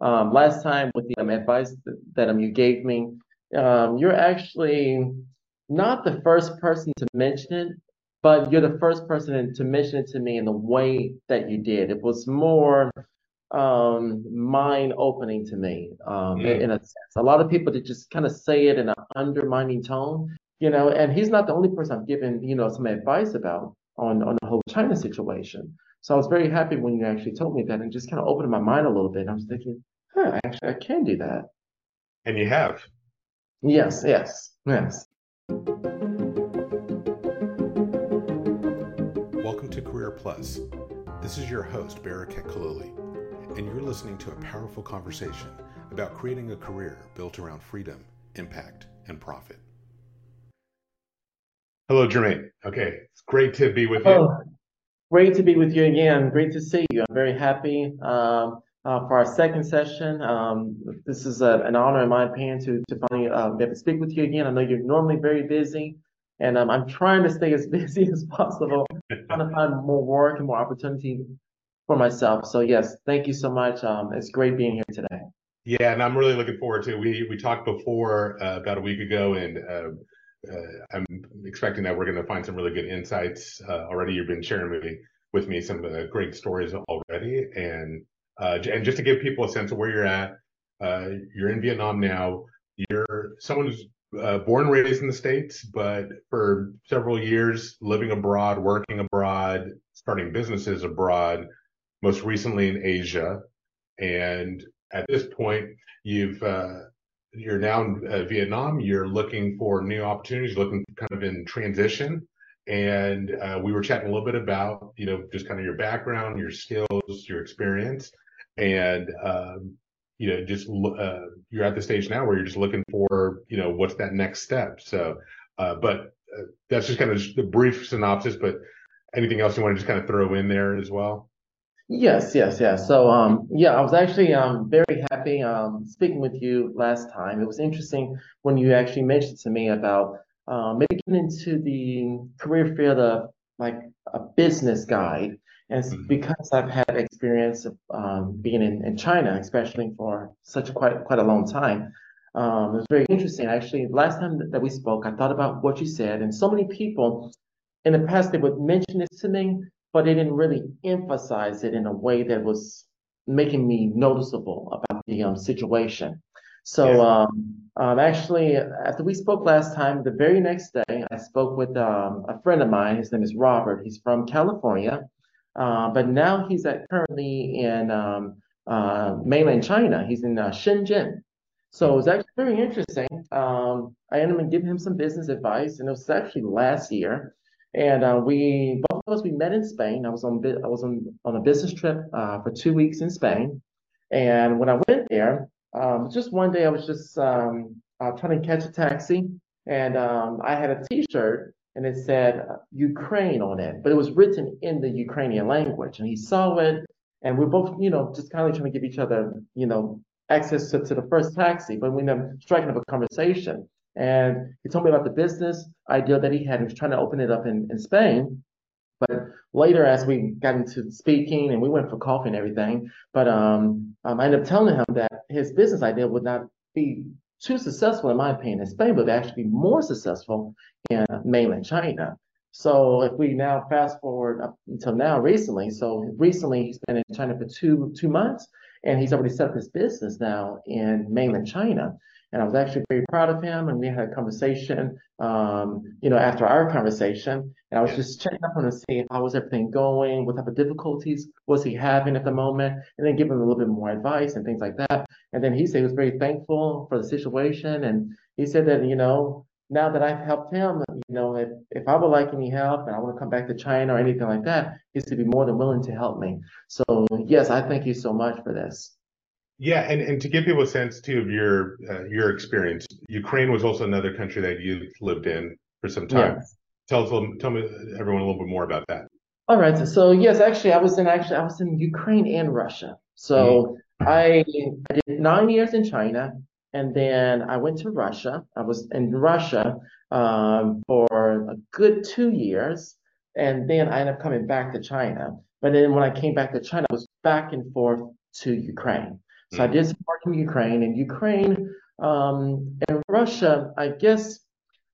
um, last time with the um, advice that, um, you gave me, um, you're actually not the first person to mention it, but you're the first person to mention it to me in the way that you did. It was more um, mind opening to me um, in, in a sense. A lot of people that just kind of say it in an undermining tone, you know, and he's not the only person I've given, you know, some advice about on, on the whole China situation. So I was very happy when you actually told me that and just kind of opened my mind a little bit. I was thinking, huh, actually, I can do that. And you have. Yes, yes, yes. Welcome to Career Plus. This is your host, Barakat Khalili, and you're listening to a powerful conversation about creating a career built around freedom, impact, and profit. Hello, Jermaine. Okay, it's great to be with you. Oh, great to be with you again. Great to see you. I'm very happy um, uh, for our second session. Um, this is a, an honor, in my opinion, to, to finally uh, be able to speak with you again. I know you're normally very busy, and um, I'm trying to stay as busy as possible, trying to find more work and more opportunity for myself. So, yes, thank you so much. Um, it's great being here today. Yeah, and I'm really looking forward to it. We, we talked before uh, about a week ago, and uh, I'm expecting that we're going to find some really good insights. Uh, already, you've been sharing with me, with me some uh, great stories already, and uh, and just to give people a sense of where you're at, uh, you're in Vietnam now. You're someone who's uh, born and raised in the states, but for several years living abroad, working abroad, starting businesses abroad. Most recently in Asia, and at this point, you've you're now in uh, Vietnam, you're looking for new opportunities, looking kind of in transition. And uh, we were chatting a little bit about, you know, just kind of your background, your skills, your experience, and um, you know, just uh, you're at the stage now where you're just looking for, you know, what's that next step. So, uh, but uh, that's just kind of the brief synopsis. But anything else you want to just kind of throw in there as well? Yes, yes, yes. So, um, yeah, I was actually um very happy um speaking with you last time. It was interesting when you actually mentioned to me about um maybe getting into the career field of like a business guide. And mm-hmm. because I've had experience of um, being in, in China, especially for such a quite quite a long time, um, it was very interesting. Actually, last time that we spoke, I thought about what you said, and so many people in the past they would mention this to me, but they didn't really emphasize it in a way that was making me noticeable about the um, situation. So yeah. um, um, actually, after we spoke last time, the very next day, I spoke with um, a friend of mine. His name is Robert. He's from California, uh, but now he's at, currently in um, uh, mainland China. He's in uh, Shenzhen. So it was actually very interesting. Um, I ended up giving him some business advice, and it was actually last year. And uh, we both us we met in Spain. I was on I was on on a business trip uh, for two weeks in Spain, and when I went there, um, just one day I was just um, uh, trying to catch a taxi, and um, I had a T-shirt and it said uh, Ukraine on it, but it was written in the Ukrainian language, and he saw it, and we are both you know just kind of trying to give each other you know access to, to the first taxi, but we ended up striking up a conversation. And he told me about the business idea that he had. He was trying to open it up in, in Spain. But later, as we got into speaking and we went for coffee and everything, but um, um, I ended up telling him that his business idea would not be too successful, in my opinion, in Spain, but actually be more successful in mainland China. So if we now fast forward up until now, recently, so recently he's been in China for two two months, and he's already set up his business now in mainland China. And I was actually very proud of him. And we had a conversation, um, you know, after our conversation. And I was just checking up on him to see how was everything going, what type of difficulties was he having at the moment, and then give him a little bit more advice and things like that. And then he said he was very thankful for the situation. And he said that, you know, now that I've helped him, you know, if, if I would like any help and I want to come back to China or anything like that, he's to be more than willing to help me. So yes, I thank you so much for this. Yeah, and, and to give people a sense too of your uh, your experience, Ukraine was also another country that you lived in for some time. Yes. Tell us, tell me everyone a little bit more about that. All right. So yes, actually, I was in actually I was in Ukraine and Russia. So mm-hmm. I, I did nine years in China, and then I went to Russia. I was in Russia um, for a good two years, and then I ended up coming back to China. But then when I came back to China, I was back and forth to Ukraine. So I did some work in Ukraine. In Ukraine um, and Russia, I guess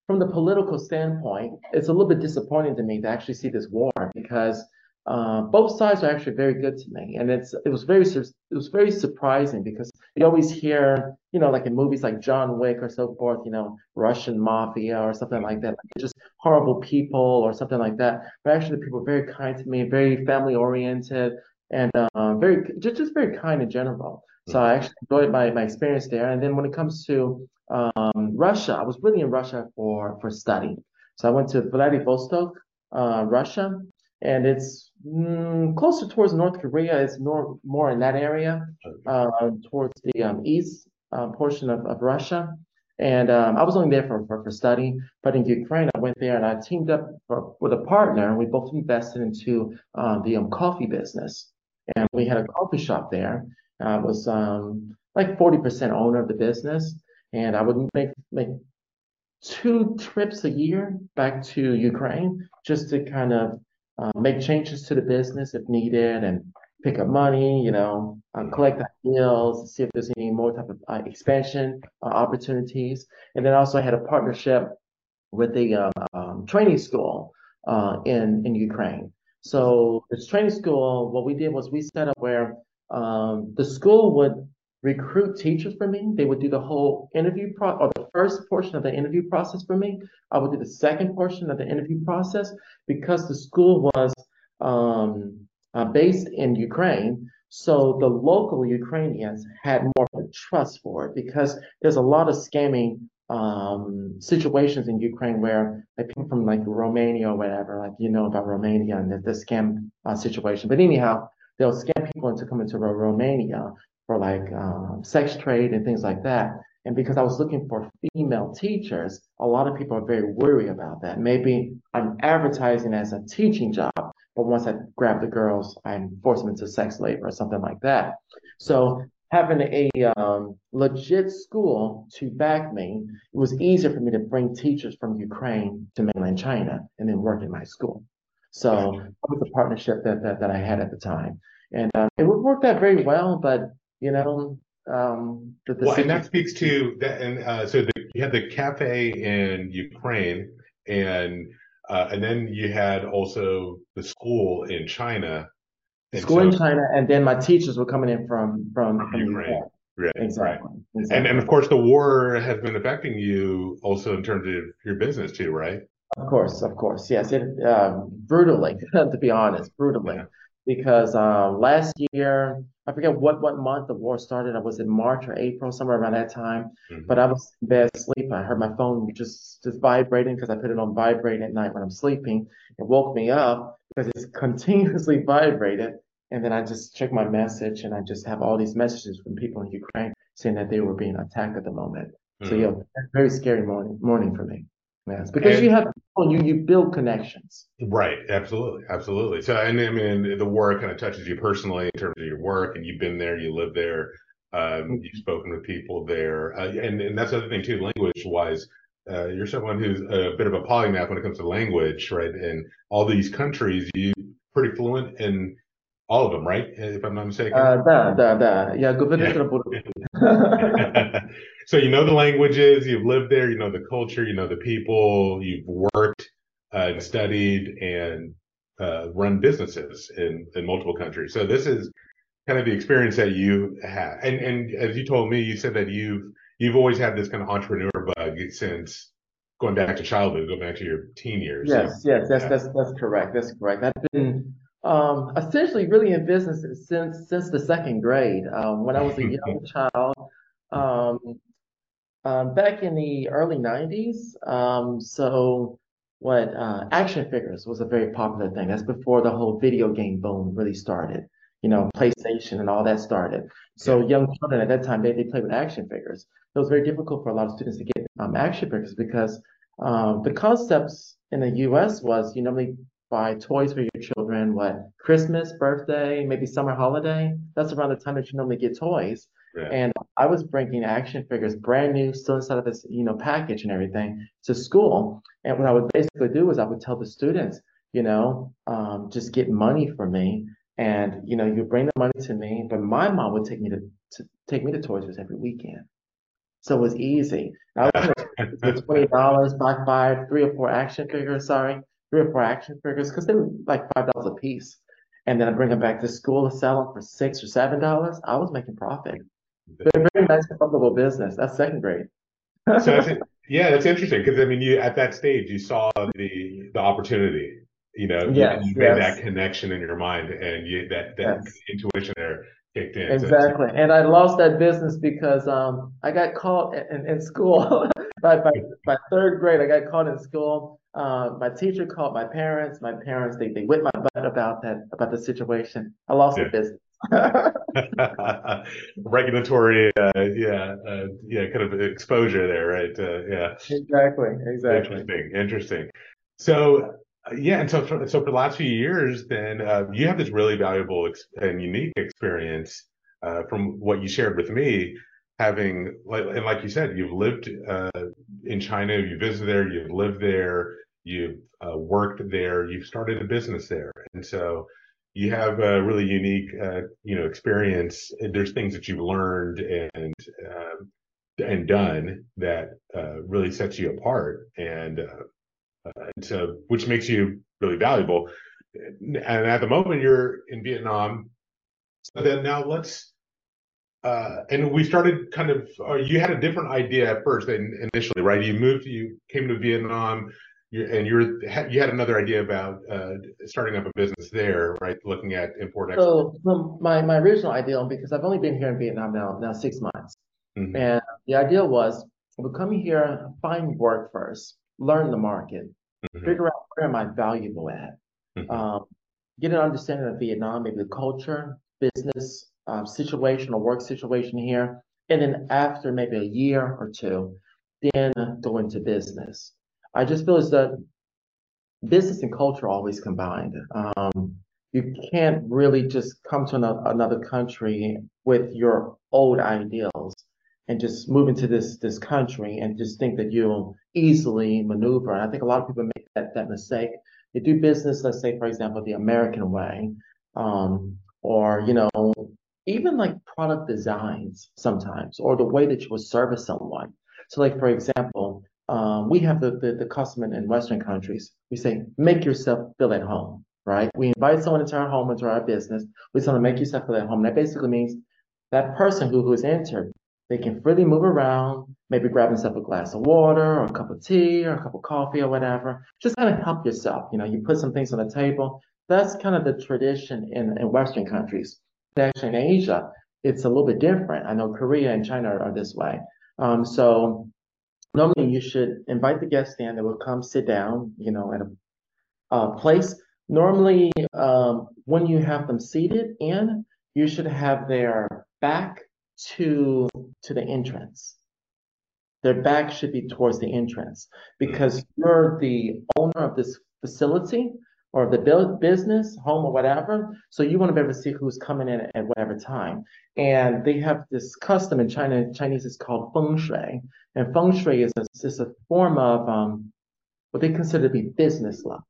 from the political standpoint, it's a little bit disappointing to me to actually see this war because uh, both sides are actually very good to me, and it's it was very it was very surprising because you always hear you know like in movies like John Wick or so forth, you know Russian mafia or something like that, like just horrible people or something like that. But actually, the people are very kind to me, very family oriented, and uh, very just just very kind in general. So I actually enjoyed my, my experience there. And then when it comes to um, Russia, I was really in Russia for for study. So I went to Vladivostok, uh, Russia, and it's mm, closer towards North Korea. It's more more in that area, uh, towards the um, east uh, portion of, of Russia. And um, I was only there for, for, for study, but in Ukraine, I went there and I teamed up for, with a partner, and we both invested into uh, the um, coffee business. And we had a coffee shop there. I was um, like 40% owner of the business, and I would make make two trips a year back to Ukraine just to kind of uh, make changes to the business if needed and pick up money, you know, uh, collect deals, see if there's any more type of uh, expansion uh, opportunities. And then also I had a partnership with the um, um, training school uh, in in Ukraine. So this training school, what we did was we set up where um, the school would recruit teachers for me. They would do the whole interview pro or the first portion of the interview process for me. I would do the second portion of the interview process because the school was um, uh, based in Ukraine. So the local Ukrainians had more of a trust for it because there's a lot of scamming um, situations in Ukraine where like people from like Romania or whatever, like you know about Romania and the, the scam uh, situation. But anyhow, they'll scam people into coming to Romania for like um, sex trade and things like that. And because I was looking for female teachers, a lot of people are very worried about that. Maybe I'm advertising as a teaching job, but once I grab the girls, I'm forcing them into sex labor or something like that. So having a um, legit school to back me, it was easier for me to bring teachers from Ukraine to mainland China and then work in my school. So that was a partnership that, that, that I had at the time. And um, it worked out very well, but you know, um, the, the well, and that speaks to that. And uh, so the, you had the cafe in Ukraine, and uh, and then you had also the school in China. school so, in China, and then my teachers were coming in from from, from Ukraine. Ukraine. Right, exactly. Right. exactly. And and of course, the war has been affecting you also in terms of your business too, right? Of course, of course, yes. It um, brutally, to be honest, brutally. Yeah because um, last year I forget what what month the war started. I was in March or April, somewhere around that time. Mm-hmm. But I was in bed asleep. I heard my phone just just vibrating because I put it on vibrate at night when I'm sleeping. It woke me up because it's continuously vibrated. And then I just checked my message, and I just have all these messages from people in Ukraine saying that they were being attacked at the moment. Mm-hmm. So yeah, very scary morning morning for me. Yes, because and, you have people, you you build connections. Right. Absolutely. Absolutely. So, and I mean, the war kind of touches you personally in terms of your work, and you've been there, you live there, um, mm-hmm. you've spoken with people there, uh, and and that's the other thing too, language wise. Uh, you're someone who's a bit of a polymath when it comes to language, right? And all these countries, you pretty fluent in all of them, right? If I'm not mistaken. Uh, da, da, da. Yeah, good. yeah. so you know the languages, you've lived there, you know the culture, you know the people, you've worked uh, and studied and uh, run businesses in, in multiple countries. So this is kind of the experience that you have. And and as you told me, you said that you've you've always had this kind of entrepreneur bug since going back to childhood, going back to your teen years. Yes, so, yes, that's yeah. that's that's correct. That's correct. I've been um, essentially really in business since since the second grade. Um, when I was a young child, um, um, back in the early 90s. Um, so what uh, action figures was a very popular thing. That's before the whole video game boom really started. You know, PlayStation and all that started. So young children at that time, they, they played with action figures. It was very difficult for a lot of students to get um, action figures because um, the concepts in the U.S. was you normally buy toys for your children, what Christmas, birthday, maybe summer holiday. That's around the time that you normally get toys. Yeah. And I was bringing action figures, brand new, still inside of this, you know, package and everything, to school. And what I would basically do is I would tell the students, you know, um, just get money for me, and you know, you bring the money to me. But my mom would take me to to take me to Toys R Us every weekend. So it was easy. I was twenty dollars, buy five, three or four action figures. Sorry, three or four action figures because they were like five dollars a piece, and then I bring them back to school to sell them for six or seven dollars. I was making profit. Very, very nice, profitable business. That's second grade. so yeah, that's interesting because I mean, you at that stage you saw the the opportunity. You know, yes, you, you yes. made that connection in your mind, and you that that Yes. intuition there kicked in. So- Exactly. And I lost that business because um I got caught in, in school. by, by by third grade, I got caught in school. Uh, my teacher called my parents. My parents they, they whipped my butt about that about the situation. I lost Yeah. the business. regulatory, uh, yeah, uh, yeah, kind of exposure there, right? Uh, yeah. Exactly, exactly. Interesting, interesting. So, uh, yeah, and so for, so for the last few years, then uh, you have this really valuable ex- and unique experience uh, from what you shared with me, having like and like you said, you've lived uh, in China, you visited there, you've lived there, you've uh, worked there, you've started a business there, and so you have a really unique, uh, you know, experience. There's things that you've learned and um and done that uh, really sets you apart, and uh, uh, and so which makes you really valuable. And at the moment, you're in Vietnam. So then now let's. Uh, and we started kind of. Uh, you had a different idea at first, initially, right? You moved. You came to Vietnam. And you're you had another idea about uh, starting up a business there, right? Looking at import export. So, my, my original idea, because I've only been here in Vietnam now now six months, Mhm. and the idea was we'll come here, find work first, learn the market, Mhm. figure out where am I valuable at, Mhm. um, get an understanding of Vietnam, maybe the culture, business um, situation or work situation here, and then after maybe a year or two, then go into business. I just feel as that business and culture always combined. Um, you can't really just come to ano- another country with your old ideals and just move into this this country and just think that you'll easily maneuver. And I think a lot of people make that that mistake. They do business, let's say, for example, the American way, um, or you know, even like product designs sometimes, or the way that you would service someone. So, like for example, um, we have the, the the custom in, in Western countries. We say, make yourself feel at home, right? We invite someone into our home, into our business. We tell them, make yourself feel at home. That basically means that person who who's entered, they can freely move around, maybe grab themselves a glass of water or a cup of tea or a cup of coffee or whatever. Just kind of help yourself. You know, you put some things on the table. That's kind of the tradition in, in Western countries. Actually, in Asia, it's a little bit different. I know Korea and China are, are this way. Um, so normally you should invite the guest in. They will come sit down, you know, at a uh, place. Normally, um, when you have them seated in, you should have their back to to the entrance. Their back should be towards the entrance because you're the owner of this facility or the business, home or whatever. So you want to be able to see who's coming in at whatever time. And they have this custom in China. Chinese is called feng shui, and feng shui is a, is a form of um, what they consider to be business luck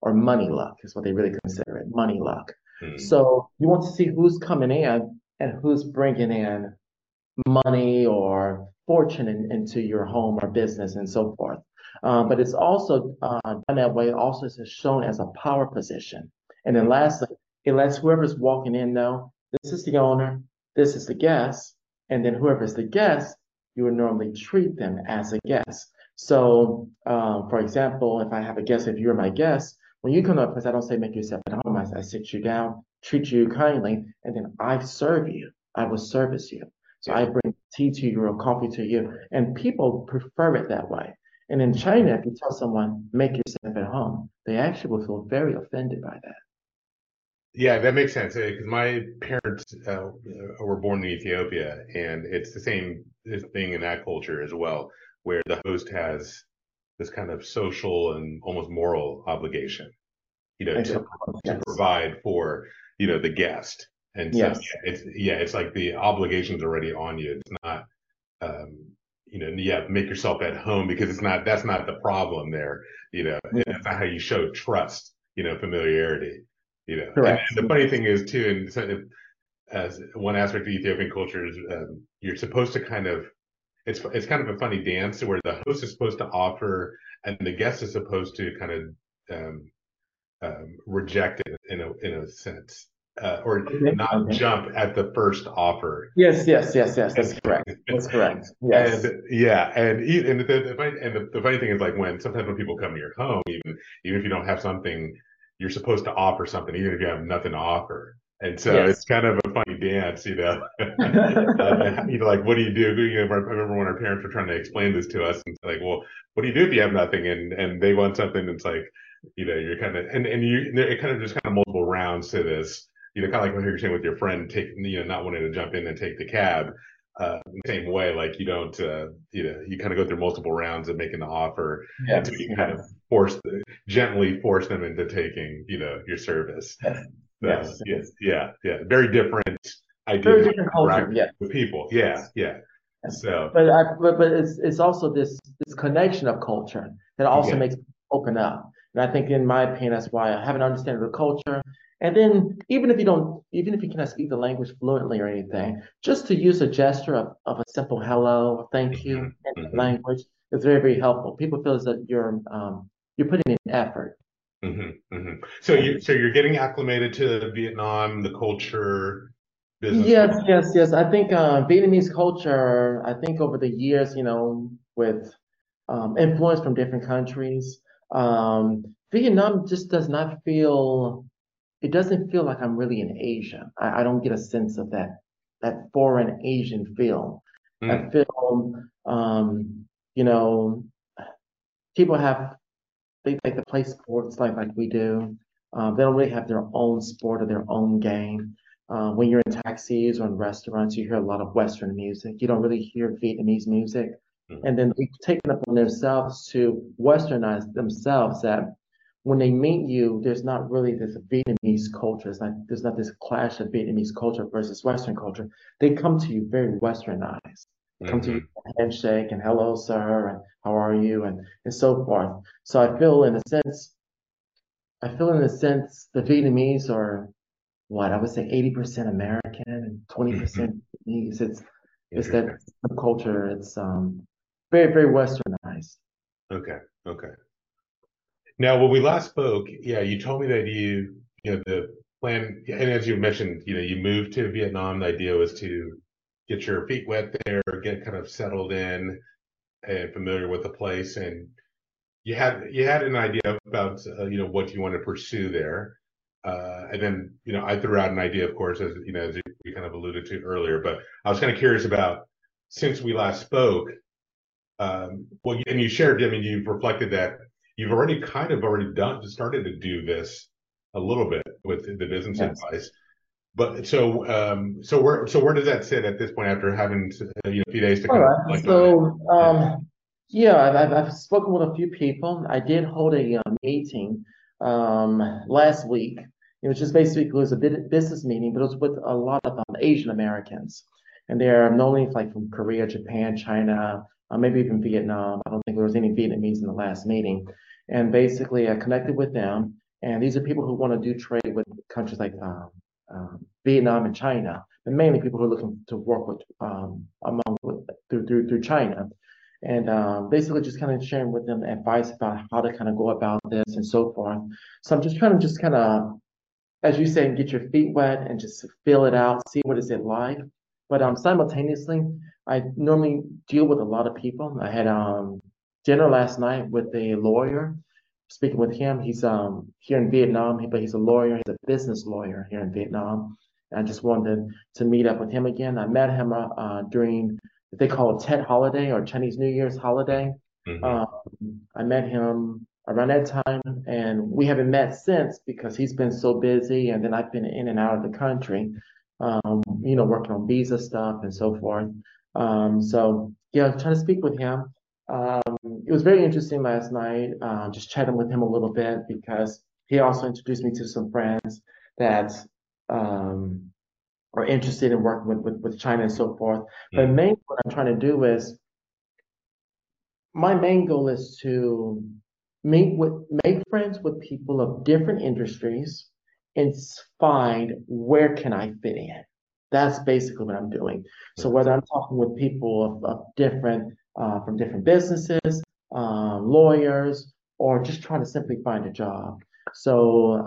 or money luck is what they really consider it, money luck. Mhm. So you want to see who's coming in and who's bringing in money or fortune in, into your home or business and so forth. Uh, but it's also uh, done that way. Also, is shown as a power position. And then lastly, it lets whoever's walking in know this is the owner, this is the guest, and then whoever's the guest, you would normally treat them as a guest. So, um, for example, if I have a guest, if you're my guest, when you come up, because I don't say make yourself at home, I, I sit you down, treat you kindly, and then I serve you. I will service you. So I bring tea to you or coffee to you, and people prefer it that way. And in China, if you tell someone make yourself at home, they actually will feel very offended by that. Yeah, that makes sense. Because my parents uh, were born in Ethiopia, and it's the same thing in that culture as well, where the host has this kind of social and almost moral obligation, you know, to, to provide for you know the guest. And so Yes. yeah, it's yeah, it's like the obligation's already on you. It's not, um, you know, yeah, make yourself at home because it's not that's not the problem there. You know, that's not how you show trust. You know, familiarity. You know, and, and the funny thing is too, and so as one aspect of Ethiopian culture is um, you're supposed to kind of it's it's kind of a funny dance where the host is supposed to offer and the guest is supposed to kind of um, um, reject it in a in a sense uh, or okay. not okay. jump at the first offer. Yes, yes, yes, yes. That's correct. That's correct. Yes. And yeah, and and the, the, funny, and the, the funny thing is like when sometimes when people come to your home, even even if you don't have something, you're supposed to offer something, even if you have nothing to offer. And so yes. it's kind of a funny dance, you know. uh, you know, like what do you do? You know, I remember when our parents were trying to explain this to us, and it's like, well, what do you do if you have nothing, and and they want something? It's like, you know, you're kind of and and you it kind of just kind of multiple rounds to this you know, kind of like what you're saying with your friend, take, you know, not wanting to jump in and take the cab. Uh, same way, like you don't, uh, you know, you kind of go through multiple rounds of making the offer yes, until you kind of force, gently force them into taking, you know, your service. Yes. So, yes. yes. Yeah. Yeah. Very different idea. Very different culture. Yeah. With people. Yeah. Yeah. So, but I, but, but it's, it's also this, this connection of culture that also yeah. makes open up. And I think in my opinion, that's why I have an understanding of the culture and then even if you don't, even if you cannot speak the language fluently or anything, just to use a gesture of, of a simple hello, thank you mm-hmm. in mm-hmm. language is very, very helpful. People feel that you're um, you're putting in effort. Mm-hmm, mm-hmm. So you so you're getting acclimated to Vietnam, the culture, business. Yes, yes, yes. I think uh, Vietnamese culture. I think over the years, you know, with um, influence from different countries, um, Vietnam just does not feel it doesn't feel like I'm really in Asia. I, I don't get a sense of that that foreign Asian feel. Mm. I feel, um, you know, people have they like to play sports like like we do. Um, they don't really have their own sport or their own game. Uh, when you're in taxis or in restaurants, you hear a lot of Western music. You don't really hear Vietnamese music. Mm. And then they've taken upon themselves to westernize themselves that when they meet you, there's not really this Vietnamese culture. It's not, there's not this clash of Vietnamese culture versus Western culture. They come to you very Westernized. They come mm-hmm. to you handshake and hello, sir, and how are you, and, and so forth. So I feel, in a sense, I feel in a sense the Vietnamese are what I would say 80% American and 20% mm-hmm. Vietnamese. It's it's that culture. It's um very very Westernized. Okay. Okay. Now, when we last spoke, yeah, you told me that you, you know, the plan, and as you mentioned, you know, you moved to Vietnam. The idea was to get your feet wet there, get kind of settled in and familiar with the place, and you had you had an idea about uh, you know what you want to pursue there. Uh, and then, you know, I threw out an idea, of course, as you know, as we kind of alluded to earlier. But I was kind of curious about since we last spoke. Um, well, and you shared, I mean, you've reflected that you've already kind of already done started to do this a little bit with the business yes. advice. But so um, so where so where does that sit at this point after having uh, you know, a few days to All right. so um, yeah, I've, I've spoken with a few people. I did hold a uh, meeting um, last week. It was just basically it was a business meeting, but it was with a lot of um, Asian Americans, and they're not only like from Korea, Japan, China, uh, maybe even Vietnam. I don't think there was any Vietnamese in the last meeting. And basically, I connected with them. And these are people who want to do trade with countries like um, um, Vietnam and China, and mainly people who are looking to work with um, among through, through through China. And um, basically, just kind of sharing with them advice about how to kind of go about this and so forth. So I'm just trying to just kind of, as you say, get your feet wet and just feel it out, see what is it like. But um, simultaneously, I normally deal with a lot of people. I had um dinner last night with a lawyer. Speaking with him, he's um here in Vietnam, but he's a lawyer. He's a business lawyer here in Vietnam. I just wanted to meet up with him again. I met him uh, uh during they call Tet holiday or Chinese New Year's holiday. Mm-hmm. Um, I met him around that time, and we haven't met since because he's been so busy, and then I've been in and out of the country, um, you know, working on visa stuff and so forth. Um, so yeah, I'm trying to speak with him. Um, it was very interesting last night, uh, just chatting with him a little bit because he also introduced me to some friends that um, are interested in working with, with, with China and so forth. Mm-hmm. But main what I'm trying to do is my main goal is to make with make friends with people of different industries and find where can I fit in. That's basically what I'm doing. So whether I'm talking with people of, of different, uh, from different businesses, um, lawyers, or just trying to simply find a job. So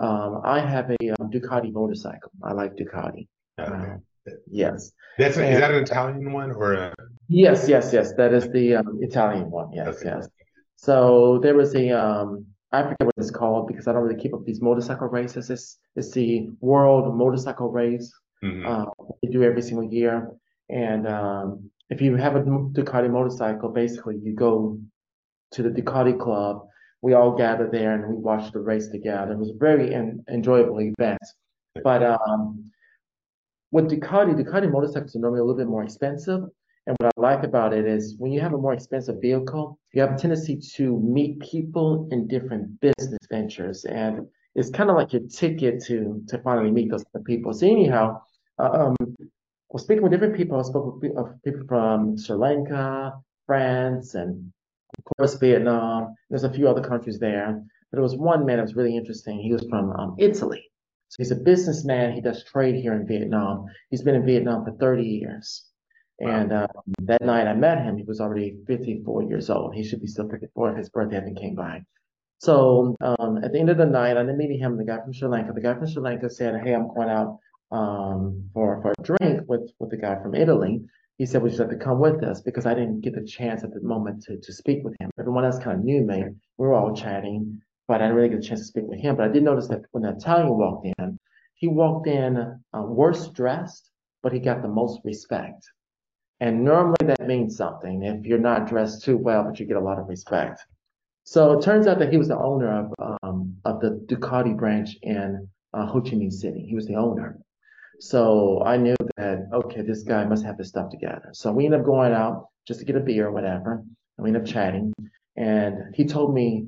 um, I have a um, Ducati motorcycle. I like Ducati. Okay. Uh, yes. That's a, is that an Italian one or a? Yes, yes, yes. That is the um, Italian one. Yes, Okay. yes. So there was a um, I forget what it's called because I don't really keep up these motorcycle races. It's it's the World Motorcycle Race. Mhm. uh, they do every single year. And um, if you have a Ducati motorcycle, basically you go to the Ducati club. We all gather there and we watch the race together. It was a very en enjoyable event. But um, with Ducati, Ducati motorcycles are normally a little bit more expensive. And what I like about it is when you have a more expensive vehicle, you have a tendency to meet people in different business ventures. And it's kind of like your ticket to to finally meet those people. So anyhow, um, well, speaking with different people, I spoke with people from Sri Lanka, France, and of course Vietnam. There's a few other countries there, but there was one man that was really interesting. He was from um, Italy. So he's a businessman. He does trade here in Vietnam. He's been in Vietnam for 30 years. And um, that night I met him, he was already 54 years old. He should be still 54 if his birthday hadn't came by. So um, at the end of the night, I ended up meeting him, the guy from Sri Lanka. The guy from Sri Lanka said, "Hey, I'm going out um, for for a drink with with the guy from Italy." He said, "Would you like to come with us?" Because I didn't get the chance at the moment to to speak with him. Everyone else kind of knew me. We were all chatting, but I didn't really get a chance to speak with him. But I did notice that when the Italian walked in, he walked in uh, worse dressed, but he got the most respect. And normally that means something if you're not dressed too well, but you get a lot of respect. So it turns out that he was the owner of um, of the Ducati branch in uh, Ho Chi Minh City. He was the owner. So I knew that okay, this guy must have his stuff together. So we ended up going out just to get a beer or whatever, and we ended up chatting. And he told me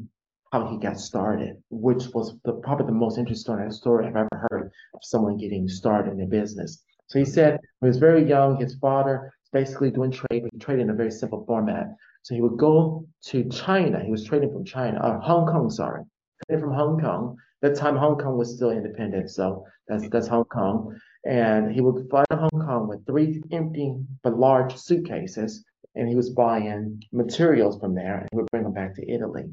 how he got started, which was the, probably the most interesting story I've ever heard of someone getting started in their business. So he said when he was very young, his father was basically doing trade, but he traded in a very simple format. So he would go to China. He was trading from China, uh, Hong Kong, sorry, trading from Hong Kong. That time Hong Kong was still independent, so that's that's Hong Kong. And he would fly to Hong Kong with three empty but large suitcases, and he was buying materials from there, and he would bring them back to Italy.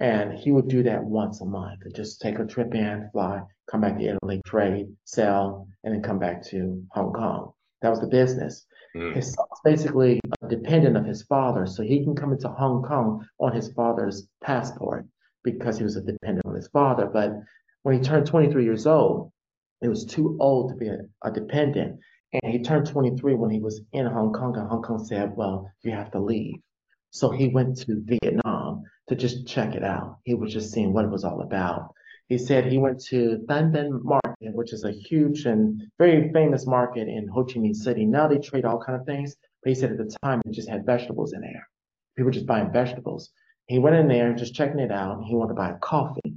And he would do that once a month, just take a trip in, fly, come back to Italy, trade, sell, and then come back to Hong Kong. That was the business. Mm. His son's basically a dependent of his father, so he can come into Hong Kong on his father's passport because he was a dependent on his father. But when he turned 23 years old, he was too old to be a, a dependent. And he turned 23 when he was in Hong Kong, and Hong Kong said, Well, you have to leave. So he went to Vietnam to just check it out. He was just seeing what it was all about. He said he went to Tan Binh Market, which is a huge and very famous market in Ho Chi Minh City. Now they trade all kind of things, but he said at the time they just had vegetables in there. People just buying vegetables. He went in there just checking it out. And he wanted to buy a coffee,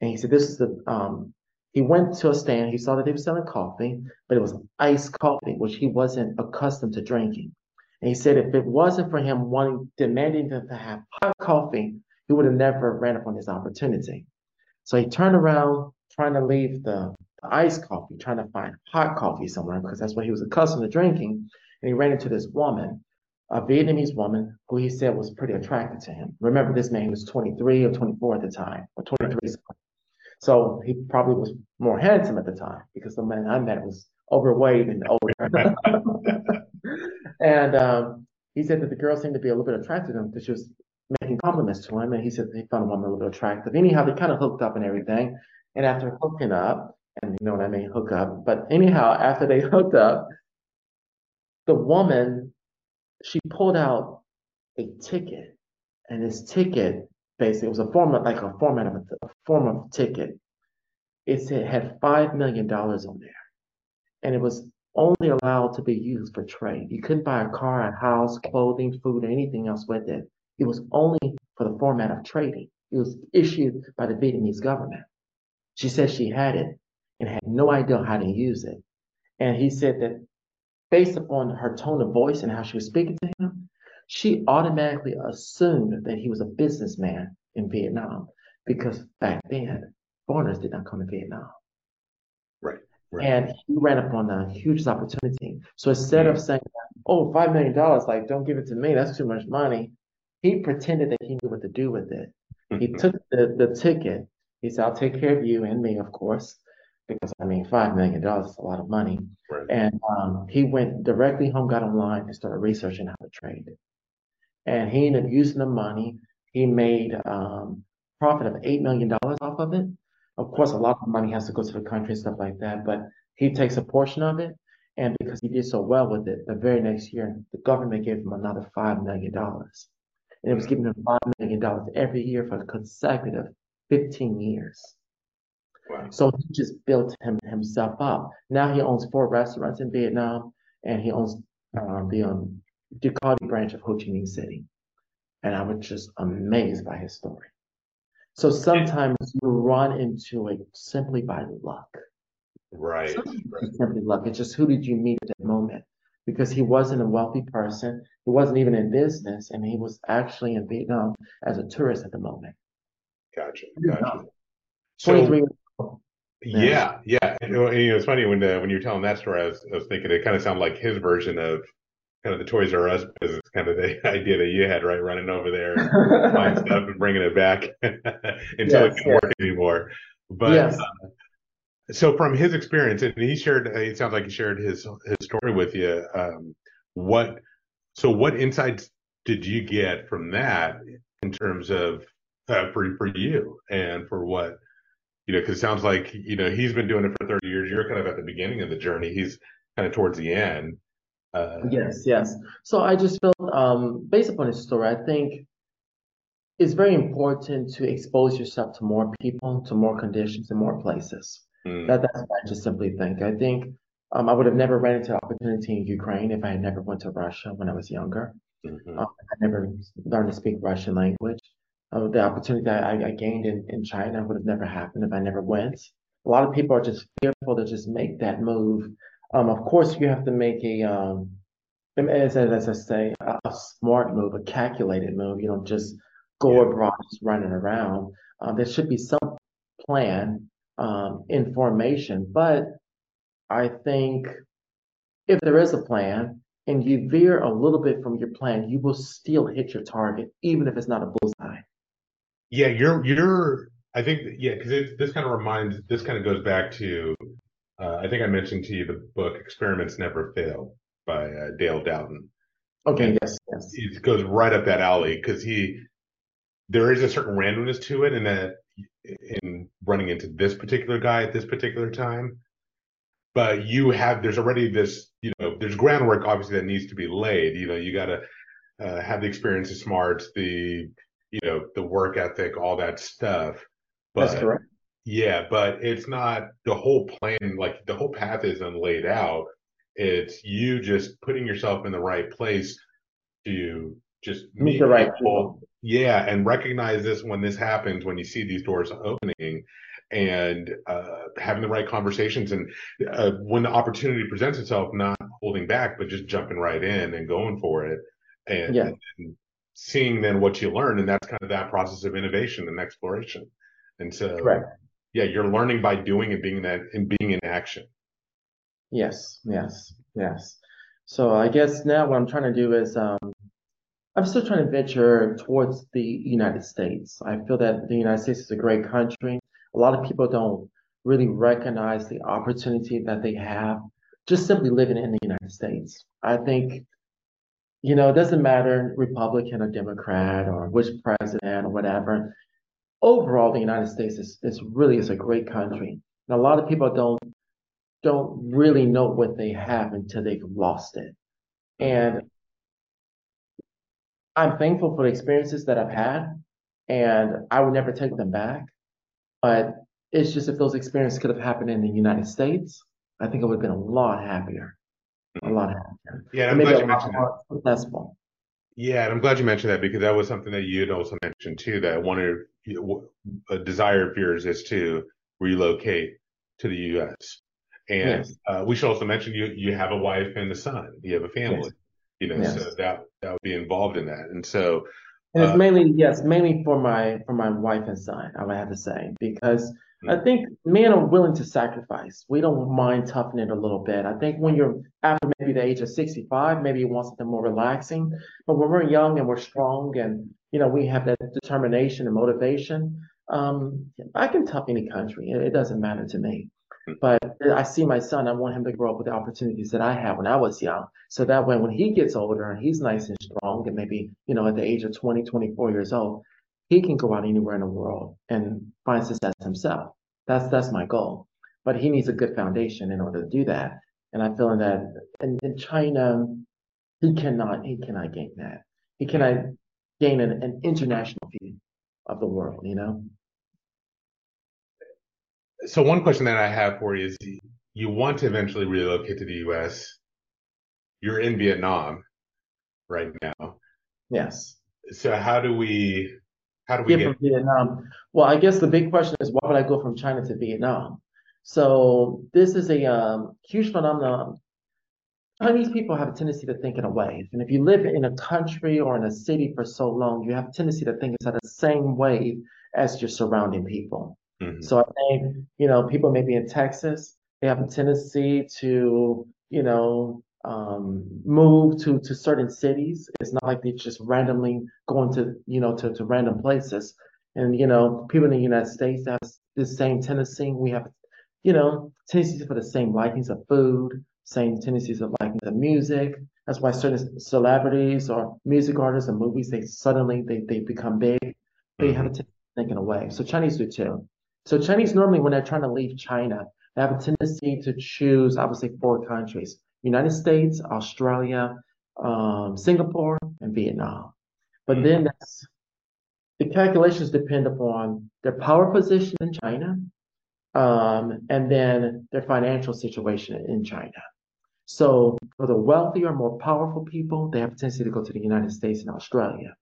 and he said this is the um. He went to a stand. He saw that they were selling coffee, but it was iced coffee, which he wasn't accustomed to drinking. And he said if it wasn't for him wanting, demanding to to have hot coffee, he would have never ran up on this opportunity. So he turned around, trying to leave the, the iced coffee, trying to find hot coffee somewhere because that's what he was accustomed to drinking. And he ran into this woman, a Vietnamese woman, who he said was pretty attracted to him. Remember, this man was 23 or 24 at the time, or 23. So he probably was more handsome at the time because the man I met was overweight and older. and um, he said that the girl seemed to be a little bit attracted to him because she was making compliments to him, and he said he found the woman a little bit attractive. Anyhow, they kind of hooked up and everything. And after hooking up, and you know what I mean, hook up. But anyhow, after they hooked up, the woman she pulled out a ticket, and this ticket basically it was a format like a format of a, a form of ticket. It said it had five million dollars on there, and it was only allowed to be used for trade. You couldn't buy a car, a house, clothing, food, or anything else with it. It was only for the format of trading. It was issued by the Vietnamese government. She said she had it and had no idea how to use it. And he said that based upon her tone of voice and how she was speaking to him, she automatically assumed that he was a businessman in Vietnam because back then foreigners did not come to Vietnam. Right. Right. And he ran up on a huge opportunity. So instead of saying, "Oh, five million dollars, like don't give it to me, that's too much money," he pretended that he knew what to do with it. He took the, the ticket. He said, "I'll take care of you and me, of course." Because I mean, five million dollars is a lot of money. Right. And um, he went directly home, got online, and started researching how to trade. And he ended up using the money. He made um, profit of eight million dollars off of it. Of course, a lot of money has to go to the country and stuff like that, but he takes a portion of it. And because he did so well with it, the very next year, the government gave him another $5 million. And it was giving him $5 million every year for consecutive 15 years. Wow. So he just built him, himself up. Now he owns four restaurants in Vietnam, and he owns uh, the um, Ducati branch of Ho Chi Minh City. And I was just amazed by his story. So sometimes you run into it simply by luck. Right. Simply luck. It's just who did you meet at that moment? Because he wasn't a wealthy person, he wasn't even in business, and he was actually in Vietnam as a tourist at the moment. Gotcha. Gotcha. So, 23 yeah, yeah. And, you know, it's funny when uh, when you're telling that story, I was, I was thinking it kind of sounded like his version of kind of the Toys R Us business, kind of the idea that you had, right? Running over there, buying stuff and bringing it back until yes, it can work anymore. But yes. uh, so from his experience, and he shared, uh, it sounds like he shared his his story with you. Um, what, so what insights did you get from that in terms of uh, for for you and for what you know, because it sounds like you know he's been doing it for 30 years. You're kind of at the beginning of the journey. He's kind of towards the end. Uh, yes, yes. So I just felt, um, based upon his story, I think it's very important to expose yourself to more people, to more conditions, and more places. Mm. That, that's what I just simply think. I think um, I would have never ran into the opportunity in Ukraine if I had never went to Russia when I was younger. Mm-hmm. Um, I never learned to speak Russian language. Uh, the opportunity that I, I gained in, in China would have never happened if I never went. A lot of people are just fearful to just make that move um, of course, you have to make a, um, as, as I say, a, a smart move, a calculated move. You don't just go yeah. abroad, just running around. Uh, there should be some plan, um, information. But I think if there is a plan and you veer a little bit from your plan, you will still hit your target, even if it's not a bullseye. Yeah, you're you're. I think yeah, because this kind of reminds. This kind of goes back to uh, I think I mentioned to you the book Experiments Never Fail by uh, Dale Dowden. Okay, and yes, yes. It goes right up that alley because he, there is a certain randomness to it in that, in running into this particular guy at this particular time. But you have, there's already this, you know, there's groundwork obviously that needs to be laid. You know, you got to uh, have the experience, the smarts, the, you know, the work ethic, all that stuff. But, That's correct. Yeah, but it's not the whole plan, like the whole path isn't laid out. It's you just putting yourself in the right place to just meet the right people. Yeah, and recognize this when this happens, when you see these doors opening and uh, having the right conversations and uh, when the opportunity presents itself, not holding back, but just jumping right in and going for it. And, yeah. and seeing then what you learn. And that's kind of that process of innovation and exploration. And so, Correct yeah, you're learning by doing and being that and being in action. Yes, yes, yes. So I guess now what I'm trying to do is um, I'm still trying to venture towards the United States. I feel that the United States is a great country. A lot of people don't really recognize the opportunity that they have just simply living in the United States. I think, you know, it doesn't matter Republican or Democrat or which president or whatever overall, the United States is, is really is a great country. And a lot of people don't don't really know what they have until they've lost it. And I'm thankful for the experiences that I've had, and I would never take them back. But it's just if those experiences could have happened in the United States, I think I would have been a lot happier. A lot happier. Yeah, I'm glad you mentioned that. Successful. Yeah, and I'm glad you mentioned that because that was something that you had also mentioned too. That one of a desire of yours is to relocate to the U.S. And yes. uh, we should also mention you you have a wife and a son. You have a family. Yes. You know, yes. so that that would be involved in that. And so, and it's uh, mainly yes, mainly for my for my wife and son. I would have to say because I think men are willing to sacrifice. We don't mind toughening it a little bit. I think when you're after maybe the age of 65, maybe you want something more relaxing. But when we're young and we're strong and you know we have that determination and motivation, um, I can tough any country. It, it doesn't matter to me. But I see my son, I want him to grow up with the opportunities that I had when I was young. So that way when he gets older and he's nice and strong and maybe, you know, at the age of 20, 24 years old, he can go out anywhere in the world and find success himself. That's that's my goal. But he needs a good foundation in order to do that. And I'm feeling that in, in China, he cannot he cannot gain that. He cannot gain an, an international view of the world, you know. So one question that I have for you is you want to eventually relocate to the US. You're in Vietnam right now. Yes. So how do we how do we get, get from Vietnam? Well, I guess the big question is why would I go from China to Vietnam? So this is a um, huge phenomenon. Chinese people have a tendency to think in a way, and if you live in a country or in a city for so long, you have a tendency to think it's inside the same way as your surrounding people. Mm-hmm. So I think you know people maybe in Texas they have a tendency to you know um, move to to certain cities. It's not like they're just randomly going to you know to, to random places. And you know, people in the United States have the same tendency. We have, you know, tendencies for the same likings of food, same tendencies of likings of music. That's why certain celebrities or music artists and movies they suddenly they, they become big. They mm-hmm. have a tendency think in a way. So Chinese do too. So Chinese normally when they're trying to leave China, they have a tendency to choose obviously four countries. United States, Australia, um, Singapore, and Vietnam. But mm-hmm. then that's, the calculations depend upon their power position in China um, and then their financial situation in China. So for the wealthier, more powerful people, they have a tendency to go to the United States and Australia.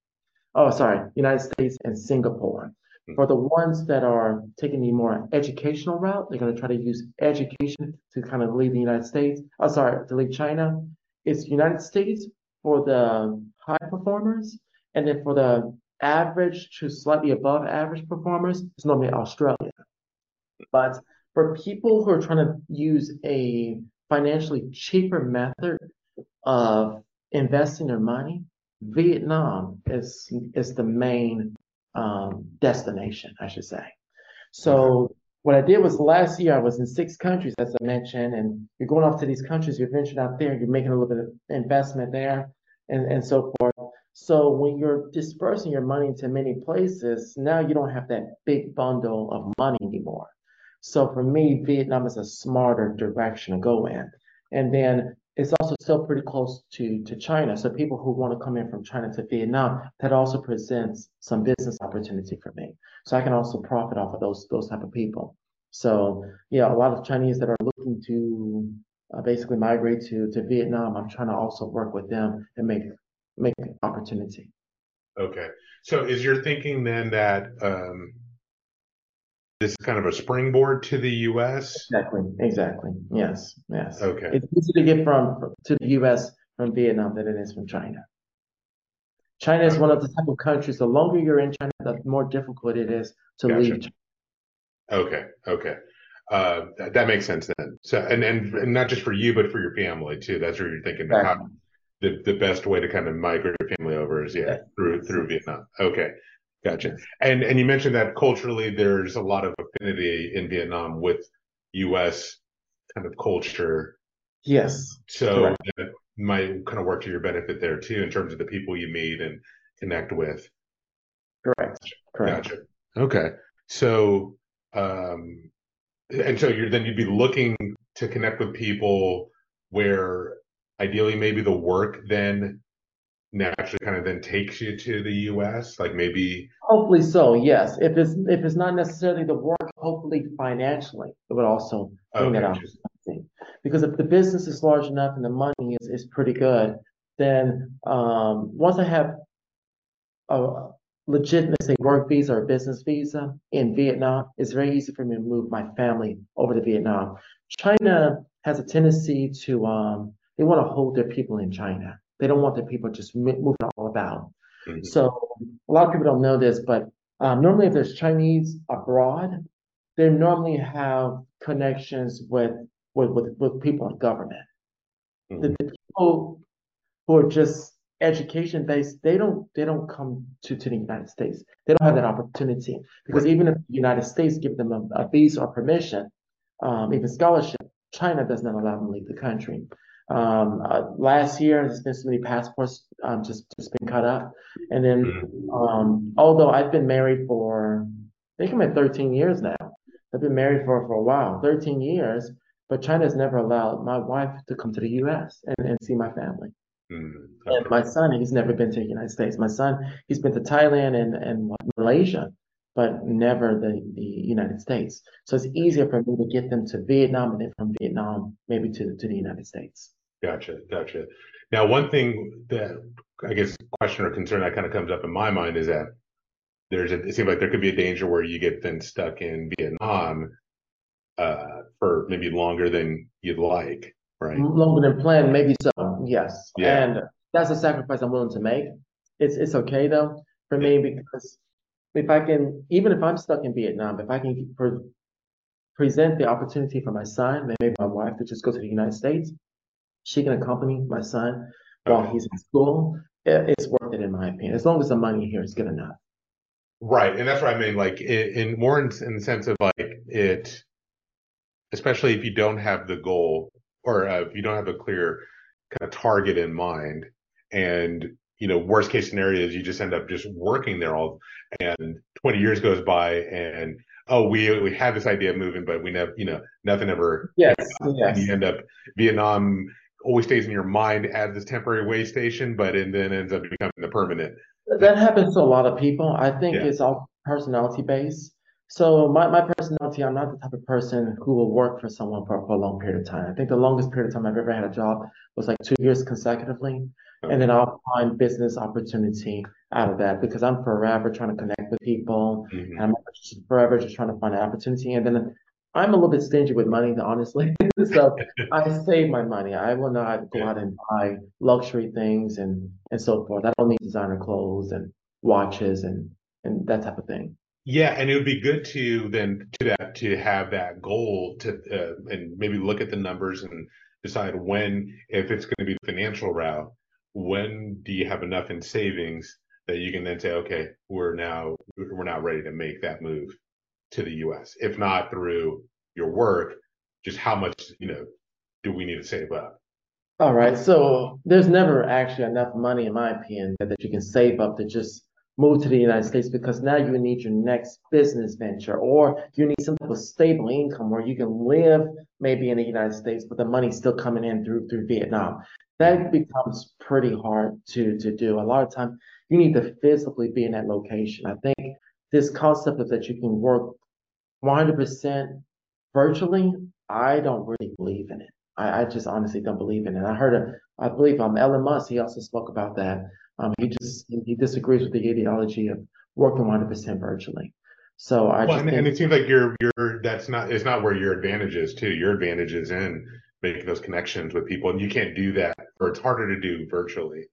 Oh, sorry, United States and Singapore. For the ones that are taking the more educational route, they're going to try to use education to kind of leave the United States. Oh, sorry, to leave China. It's United States for the high performers, and then for the average to slightly above average performers, it's normally Australia. But for people who are trying to use a financially cheaper method of investing their money, mm-hmm. Vietnam is is the main um, destination, I should say. So what I did was last year I was in six countries, as I mentioned, and you're going off to these countries, you're venturing out there, you're making a little bit of investment there, and, and so forth. So when you're dispersing your money into many places, now you don't have that big bundle of money anymore. So for me, Vietnam is a smarter direction to go in. And then it's also still pretty close to, to China. So people who want to come in from China to Vietnam, that also presents some business opportunity for me. So I can also profit off of those those type of people. So yeah, a lot of Chinese that are looking to uh, basically migrate to to Vietnam, I'm trying to also work with them and make make opportunity. Okay. So is your thinking then that um, this is kind of a springboard to the U.S. Exactly. Exactly. Yes. Yes. Okay. It's easier to get from to the U.S. from Vietnam than it is from China. China is one of the type of countries. The longer you're in China, the more difficult it is to gotcha. leave. China. Okay. Okay. Uh, that, that, makes sense then. So, and, and, and not just for you, but for your family too. That's where you're thinking exactly. how the, the best way to kind of migrate your family over is yeah through through Vietnam. Okay. Gotcha. And and you mentioned that culturally there's a lot of affinity in Vietnam with U.S. kind of culture. Yes. So that might kind of work to your benefit there too, in terms of the people you meet and connect with. Correct. Correct. Gotcha. Okay. So, um, and so you're then you'd be looking to connect with people where ideally maybe the work then naturally kind of then takes you to the US? Like maybe hopefully so, yes. If it's if it's not necessarily the work, hopefully financially it would also bring okay. that out. Because if the business is large enough and the money is, is pretty good, then um, once I have a legitimate say work visa or business visa in Vietnam, it's very easy for me to move my family over to Vietnam. China has a tendency to um, they want to hold their people in China. They don't want their people just moving all about. Mm-hmm. So a lot of people don't know this, but um, normally if there's Chinese abroad, they normally have connections with with with, with people in government. Mhm. The, the people who are just education based, they don't they don't come to, to the United States. They don't have that opportunity because even if the United States give them a, a visa or permission, um, even scholarship, China does not allow them to leave the country. Um, uh, last year, there's been so many passports um, just just been cut up, and then um, although I've been married for I think I'm at 13 years now. I've been married for for a while, 13 years, but China's never allowed my wife to come to the U.S. and, and see my family. Mm, And my son, he's never been to the United States. My son, he's been to Thailand and, and Malaysia, but never the, the United States. So it's easier for me to get them to Vietnam and then from Vietnam, maybe to, to the United States. Gotcha, gotcha. Now, one thing that I guess question or concern that kind of comes up in my mind is that there's a, it seems like there could be a danger where you get then stuck in Vietnam uh, for maybe longer than you'd like, right? Longer than planned, maybe so, yes. Yeah. And that's a sacrifice I'm willing to make. It's it's okay though for me because if I can, even if I'm stuck in Vietnam, if I can pre present the opportunity for my son, maybe my wife to just go to the United States, she can accompany my son while Okay. he's in school. It's worth it in my opinion. As long as the money here is good enough. Right, and that's what I mean, like in, in more in, in the sense of like it, especially if you don't have the goal or uh, if you don't have a clear kind of target in mind, and you know, worst case scenario is you just end up just working there all, and 20 years goes by, and oh, we we had this idea of moving, but we never, you know, nothing ever, Yes, yes. you end up Vietnam always stays in your mind as this temporary way station, but and then ends up becoming the permanent. That happens to a lot of people. I think Yeah. it's all personality based. So my, my personality, I'm not the type of person who will work for someone for, for a long period of time. I think the longest period of time I've ever had a job was like two years consecutively. And then I'll find business opportunity out of that because I'm forever trying to connect with people. Mhm. And I'm just forever just trying to find an opportunity. And then I'm a little bit stingy with money, honestly. So I save my money. I will not go out and buy luxury things and and so forth. I don't need designer clothes and watches and and that type of thing. Yeah, and it would be good to then to that to have that goal to uh, and maybe look at the numbers and decide when if it's going to be the financial route, when do you have enough in savings that you can then say, okay, we're now we're now ready to make that move to the U.S. If not through your work, just how much you know do we need to save up? All right. So there's never actually enough money, in my opinion, that, that you can save up to just move to the United States because now you need your next business venture or you need some type of stable income where you can live maybe in the United States, but the money's still coming in through through Vietnam. That mm-hmm. becomes pretty hard to to do. A lot of time you need to physically be in that location. I think this concept of that you can work 100% virtually, I don't really believe in it. I, I just honestly don't believe in it. I heard a, I believe um Elon Musk, he also spoke about that. Um, he just he disagrees with the ideology of working 100% virtually. So I Well, just and, think and it seems like you're you're that's not it's not where your advantage is too. Your advantage is in making those connections with people, and you can't do that, or it's harder to do virtually.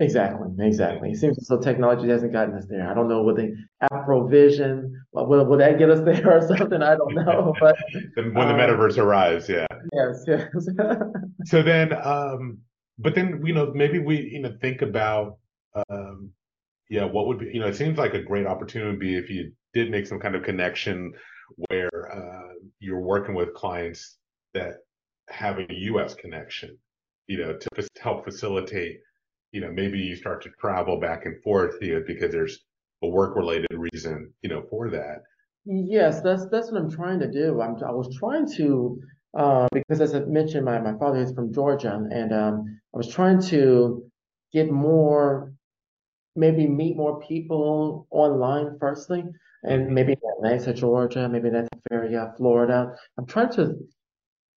Exactly, exactly. It seems as though technology hasn't gotten us there. I don't know, will the Apple Vision, will, will will that get us there or something? I don't know, but when the Um, metaverse arrives, yeah. yes, yes. So then, um, but then you know maybe we you know think about um, yeah, what would be you know it seems like a great opportunity would be if you did make some kind of connection where uh, you're working with clients that have a U.S. connection, you know, to help facilitate, you know, maybe you start to travel back and forth, you know, because there's a work-related reason, you know, for that. Yes, that's that's what I'm trying to do. I'm I was trying to uh, because as I mentioned, my, my father is from Georgia, and um, I was trying to get more, maybe meet more people online firstly, and maybe in Atlanta, Georgia, maybe that area, Florida. I'm trying to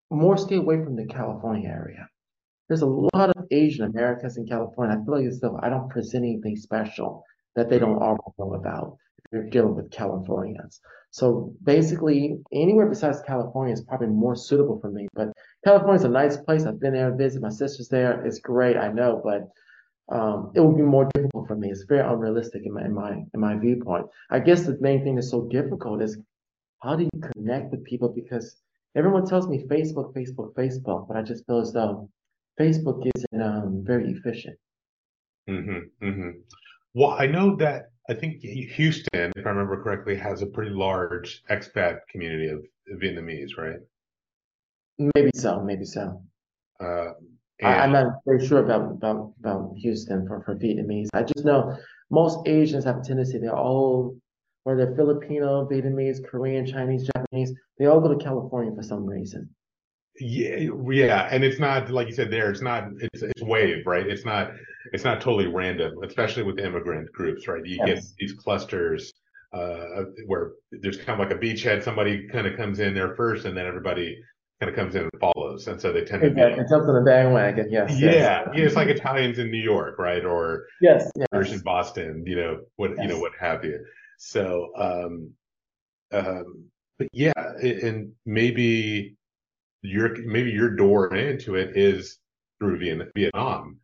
more stay away from the California area. There's a lot of Asian Americans in California. I feel like as though I don't present anything special that they don't already know about if you're dealing with Californians. So basically, anywhere besides California is probably more suitable for me. But California's a nice place. I've been there, to visit my sister's there. It's great, I know, but um, it would be more difficult for me. It's very unrealistic in my in my in my viewpoint. I guess the main thing that's so difficult is how do you connect with people? Because everyone tells me Facebook, Facebook, Facebook, but I just feel as though Facebook isn't um, very efficient. Mm-hmm, mm-hmm. Well, I know that I think Houston, if I remember correctly, has a pretty large expat community of Vietnamese, right? Maybe so, maybe so. Uh, I, I'm not very sure about, about, about Houston for, for Vietnamese. I just know most Asians have a tendency, they're all, whether they're Filipino, Vietnamese, Korean, Chinese, Japanese, they all go to California for some reason. Yeah, yeah, and it's not like you said there. It's not. It's it's wave, right? It's not. It's not totally random, especially with immigrant groups, right? You get these clusters uh, where there's kind of like a beachhead. Somebody kind of comes in there first, and then everybody kind of comes in and follows, and so they tend to be. Exactly. It jumps on the bandwagon. Yes. Yes. Yeah, yeah, it's like Italians in New York, right? Or Yes. Irish in Boston, you know, what you know, what have you. So, um, um, but yeah, and maybe your maybe your door into it is through Vietnam,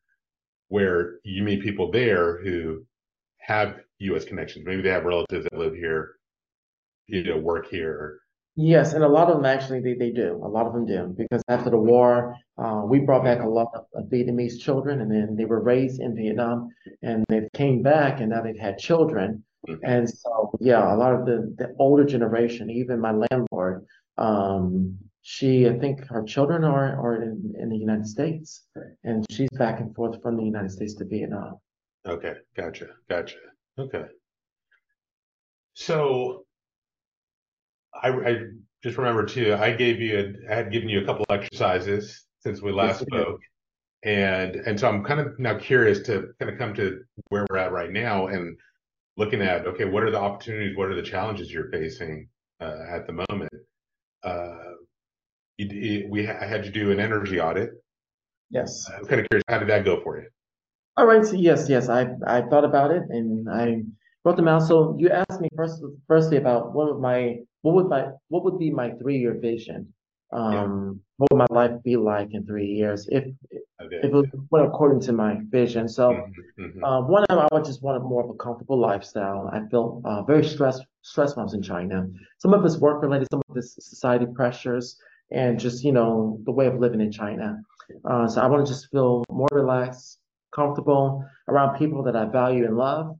where you meet people there who have U.S. connections. Maybe they have relatives that live here, you know, work here. Yes, and a lot of them actually they, they do. A lot of them do because after the war, uh, we brought back a lot of, of Vietnamese children, and then they were raised in Vietnam, and they came back, and now they've had children, Mhm. and so yeah, a lot of the the older generation, even my landlord, um, she I think her children are are in in the United States, and she's back and forth from the United States to Vietnam. Okay, gotcha, gotcha. Okay, so I, I just remember too. I gave you, a, I had given you a couple exercises since we last Yes, spoke, and and so I'm kind of now curious to kind of come to where we're at right now and looking at okay, what are the opportunities, what are the challenges you're facing uh, at the moment? Uh, you, you- we I had you do an energy audit. Yes. I'm kind of curious, how did that go for you? All right, so yes, yes, I I thought about it and I wrote them out. So you asked me first, firstly about what would my what would my what would be my three-year vision? Um, what would my life be like in three years if if it went according to my vision? So Mhm, mhm. uh, one, I would just wanted more of a comfortable lifestyle. I felt uh, very stressed stressed when I was in China. Some of it's work related, some of it's society pressures, and just you know the way of living in China. Uh, so I want to just feel more relaxed, comfortable around people that I value and love.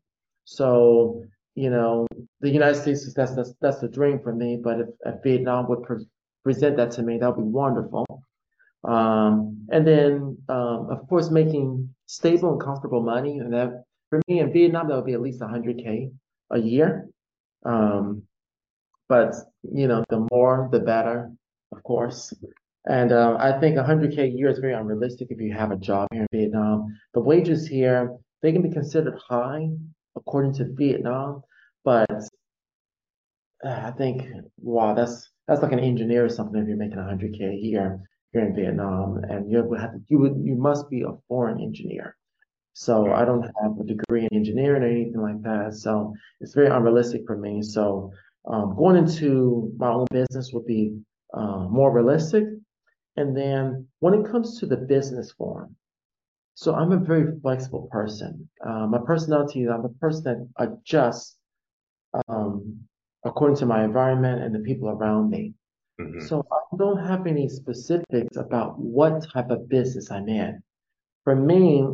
So you know the United States is that's that's that's the dream for me. But if, if Vietnam would pre present that to me, that would be wonderful. Um, and then, um, of course, making stable and comfortable money. And that for me in Vietnam, that would be at least 100K a year. Um, but you know, the more, the better, of course. And uh, I think 100K a year is very unrealistic if you have a job here in Vietnam. The wages here, they can be considered high according to Vietnam, but uh, I think, wow, that's that's like an engineer or something if you're making 100K a year here in Vietnam, and you would have to, you would you must be a foreign engineer. So I don't have a degree in engineering or anything like that. So it's very unrealistic for me. So um, going into my own business would be uh, more realistic. And then when it comes to the business form, so I'm a very flexible person. Uh, my personality, is I'm a person that adjusts um, according to my environment and the people around me. Mhm. So I don't have any specifics about what type of business I'm in. For me,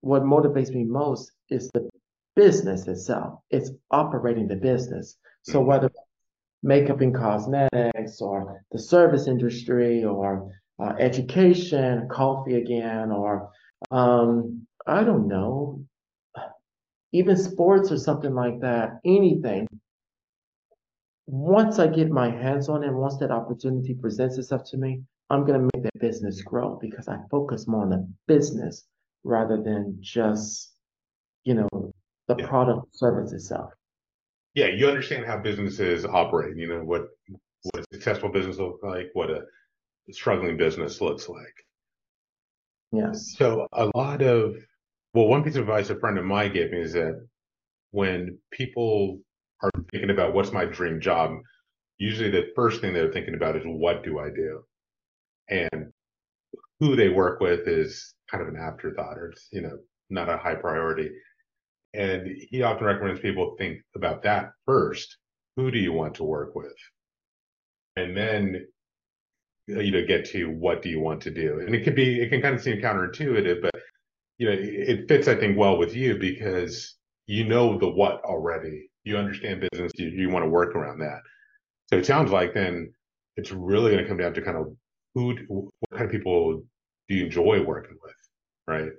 what motivates me most is the business itself. It's operating the business. So Mhm. whether makeup and cosmetics or the service industry or uh, education, coffee again, or um, I don't know, even sports or something like that, anything once I get my hands on it, once that opportunity presents itself to me, I'm gonna make that business grow because I focus more on the business rather than just, you know, the Yeah. product service itself. Yeah, you understand how businesses operate, you know, what what a successful business looks like, what a struggling business looks like. Yes. So a lot of, well, one piece of advice a friend of mine gave me is that when people are thinking about what's my dream job, usually the first thing they're thinking about is what do I do? And who they work with is kind of an afterthought or it's, you know, not a high priority. And he often recommends people think about that first. Who do you want to work with? and then uh, you know get to what do you want to do? And it could be it can kind of seem counterintuitive but you know it fits i think well with you because you know the what already. You understand business. You, you want to work around that. So it sounds like then it's really going to come down to kind of who what kind of people do you enjoy working with right?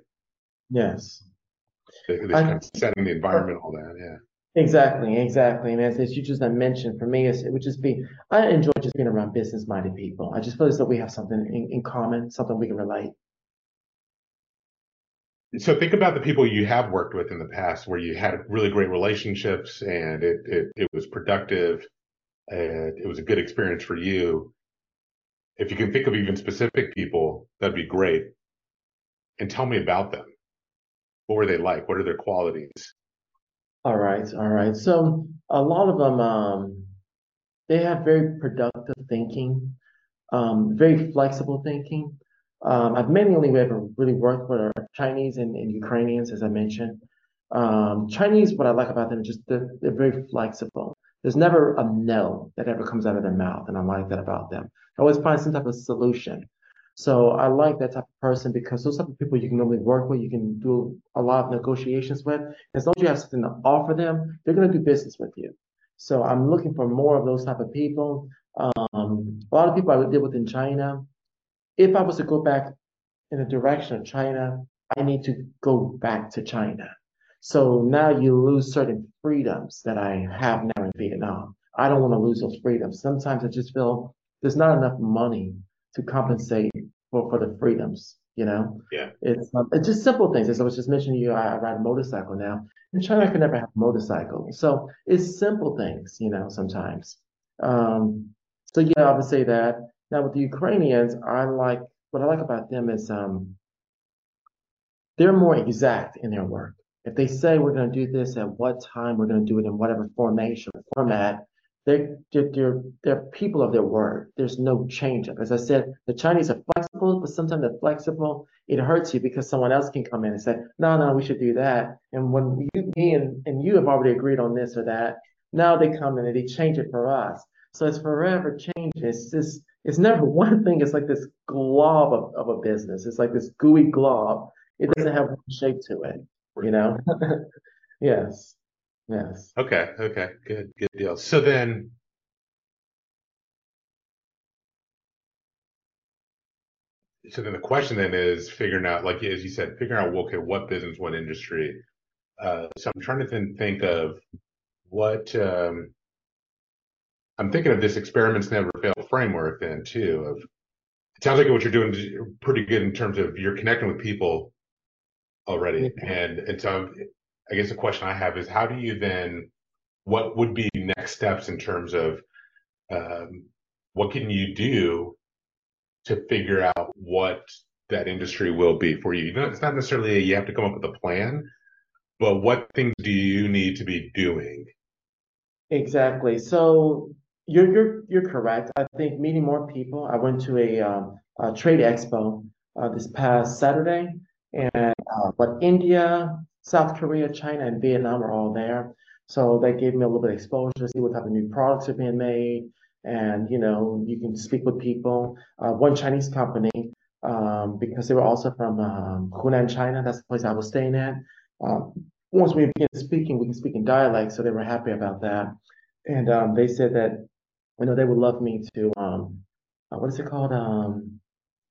Yes this kind of setting the environment all that yeah Exactly, exactly. And as, as you just mentioned, for me, it would just be, I enjoy just being around business minded people. I just feel as though we have something in, in common, something we can relate. So think about the people you have worked with in the past where you had really great relationships and it, it, it was productive and it was a good experience for you. If you can think of even specific people, that'd be great. And tell me about them. What were they like? What are their qualities? All right, all right. So a lot of them, um, they have very productive thinking, um, very flexible thinking. Um, I've mainly ever really worked with are Chinese and, and Ukrainians, as I mentioned. Um, Chinese, what I like about them is just they're, they're very flexible. There's never a no that ever comes out of their mouth, and I like that about them. I always find some type of solution. So I like that type of person because those type of people you can normally work with, you can do a lot of negotiations with. As long as you have something to offer them, they're going to do business with you. So I'm looking for more of those type of people. Um, a lot of people I deal with in China. If I was to go back in the direction of China, I need to go back to China. So now you lose certain freedoms that I have now in Vietnam. I don't want to lose those freedoms. Sometimes I just feel there's not enough money to compensate for, for the freedoms. You know, yeah, it's um, it's just simple things. As I was just mentioning, you, I, I ride a motorcycle now. In China, I could never have a motorcycle, so it's simple things. You know, sometimes. Um, so yeah, I would say that. Now with the Ukrainians, I like what I like about them is um, they're more exact in their work. If they say we're going to do this at what time, we're going to do it in whatever formation format, they're, they're, they're people of their word. There's no change. As I said, the Chinese are flexible, but sometimes they're flexible. It hurts you because someone else can come in and say, no, no, we should do that. And when you, me and, and you have already agreed on this or that, now they come in and they change it for us. So it's forever changing. It's just, it's never one thing. It's like this glob of, of a business. It's like this gooey glob. It doesn't have one shape to it, you know? yes. Yes. Okay. Okay. Good. Good deal. So then, so then the question then is figuring out, like as you said, figuring out okay, what business, what industry. Uh, so I'm trying to then think of what um, I'm thinking of this experiments never fail framework then too. Of it sounds like what you're doing is pretty good in terms of you're connecting with people already, and and so I guess the question I have is how do you then, what would be next steps in terms of um, what can you do to figure out what that industry will be for you? It's not necessarily a, you have to come up with a plan, but what things do you need to be doing? Exactly. So you're you're you're correct. I think meeting more people. I went to a, um, a trade expo uh, this past Saturday, and uh, but India, South Korea, China, and Vietnam are all there. So that gave me a little bit of exposure to see what type of new products are being made. And, you know, you can speak with people. Uh, one Chinese company, um, because they were also from um, Hunan, China. That's the place I was staying at. Um, once we began speaking, we can speak in dialect. So they were happy about that. And um, they said that, you know, they would love me to, um, uh, what is it called? Um,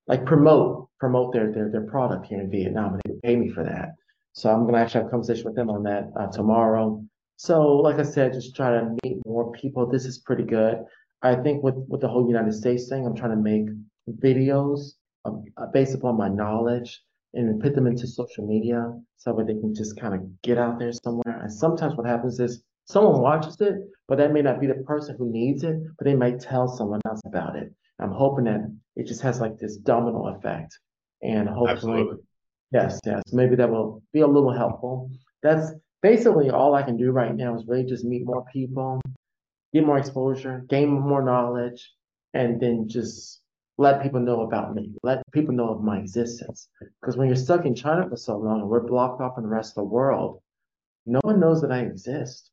like promote, promote their, their, their product here in Vietnam. And they would pay me for that. So I'm gonna actually have a conversation with them on that uh, tomorrow. So like I said, just try to meet more people. This is pretty good. I think with with the whole United States thing, I'm trying to make videos um, based upon my knowledge and put them into social media so that they can just kind of get out there somewhere. And sometimes what happens is someone watches it, but that may not be the person who needs it, but they might tell someone else about it. I'm hoping that it just has like this domino effect, and hopefully. Absolutely Yes, yes. Maybe that will be a little helpful. That's basically all I can do right now is really just meet more people, get more exposure, gain more knowledge, and then just let people know about me, let people know of my existence. Because when you're stuck in China for so long and we're blocked off from the rest of the world, no one knows that I exist.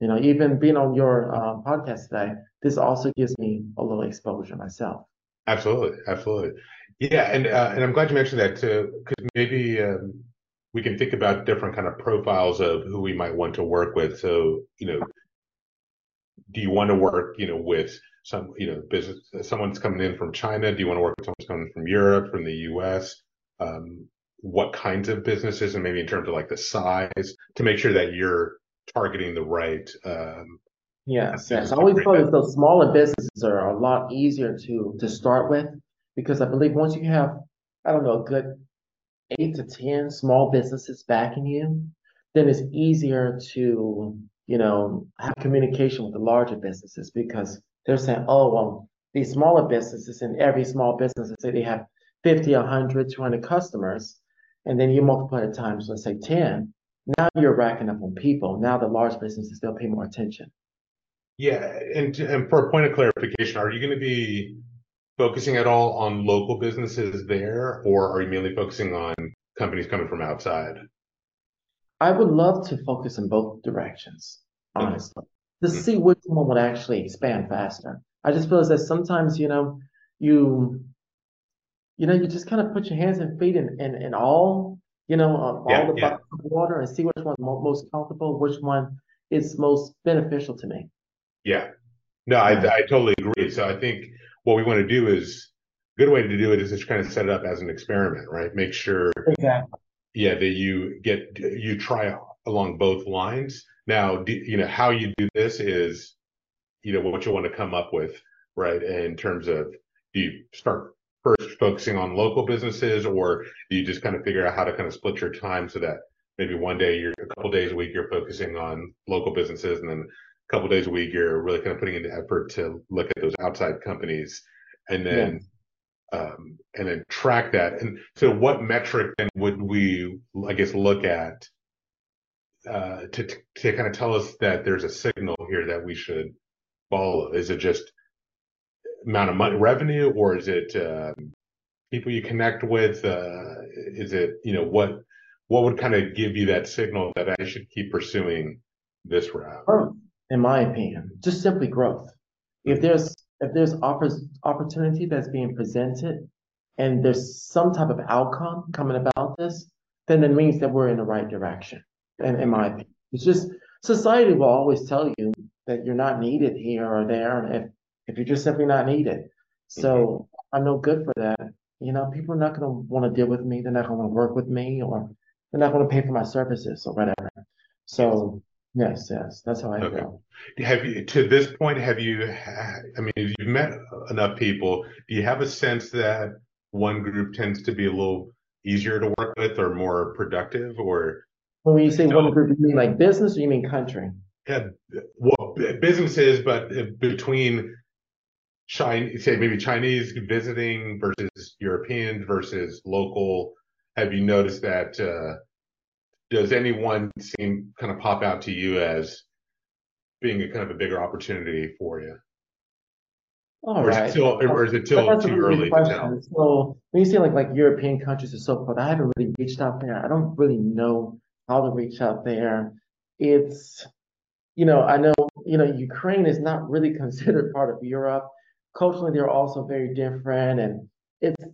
You know, even being on your uh, podcast today, this also gives me a little exposure myself. Absolutely, absolutely. Yeah, and uh, and I'm glad you mentioned that too, because maybe um, we can think about different kind of profiles of who we might want to work with. So, you know, do you want to work, you know, with some, you know, business, someone's coming in from China? Do you want to work with someone's coming from Europe, from the US? Um, what kinds of businesses and maybe in terms of like the size to make sure that you're targeting the right um, yes yes i always feel those smaller businesses are a lot easier to to start with because i believe once you have i don't know a good eight to ten small businesses backing you then it's easier to you know have communication with the larger businesses because they're saying oh well these smaller businesses and every small business say they have 50 100 200 customers and then you multiply it times, let's say 10, now you're racking up on people. Now the large businesses, they'll pay more attention. Yeah. And, and for a point of clarification, are you going to be focusing at all on local businesses there, or are you mainly focusing on companies coming from outside? I would love to focus in both directions, honestly, mm-hmm. to see which one would actually expand faster. I just feel as that sometimes, you know, you you know, you just kind of put your hands and feet in, in, in all, you know, all yeah, the yeah. buckets of water and see which one's most comfortable, which one is most beneficial to me. Yeah. No, I, I totally agree. So I think what we want to do is a good way to do it is just kind of set it up as an experiment, right? Make sure, exactly. yeah, that you get, you try along both lines. Now, you know, how you do this is, you know, what you want to come up with, right? In terms of, do you start first focusing on local businesses, or do you just kind of figure out how to kind of split your time so that maybe one day you're a couple days a week you're focusing on local businesses, and then a couple days a week you're really kind of putting into effort to look at those outside companies, and then yeah. um, and then track that. And so, what metric then would we, I guess, look at uh, to to kind of tell us that there's a signal here that we should follow? Is it just amount of money revenue or is it um, people you connect with uh, is it you know what what would kind of give you that signal that i should keep pursuing this route in my opinion just simply growth if there's if there's offers opportunity that's being presented and there's some type of outcome coming about this then it means that we're in the right direction in, in my opinion it's just society will always tell you that you're not needed here or there and if if you're just simply not needed. So mm-hmm. I'm no good for that. You know, people are not going to want to deal with me. They're not going to work with me, or they're not going to pay for my services or whatever. So yes, yes, that's how I okay. feel. Have you, to this point, have you? I mean, you've met enough people. Do you have a sense that one group tends to be a little easier to work with or more productive, or? When you say you know, one group, you mean like business, or you mean country? Yeah, well, businesses, but between Chinese, say maybe Chinese visiting versus Europeans versus local? Have you noticed that? Uh, does anyone seem kind of pop out to you as being a kind of a bigger opportunity for you? All or, right. is or is it still too early to tell? So when you say like like European countries and so forth, I haven't really reached out there. I don't really know how to reach out there. It's you know I know you know Ukraine is not really considered part of Europe culturally they're also very different and it's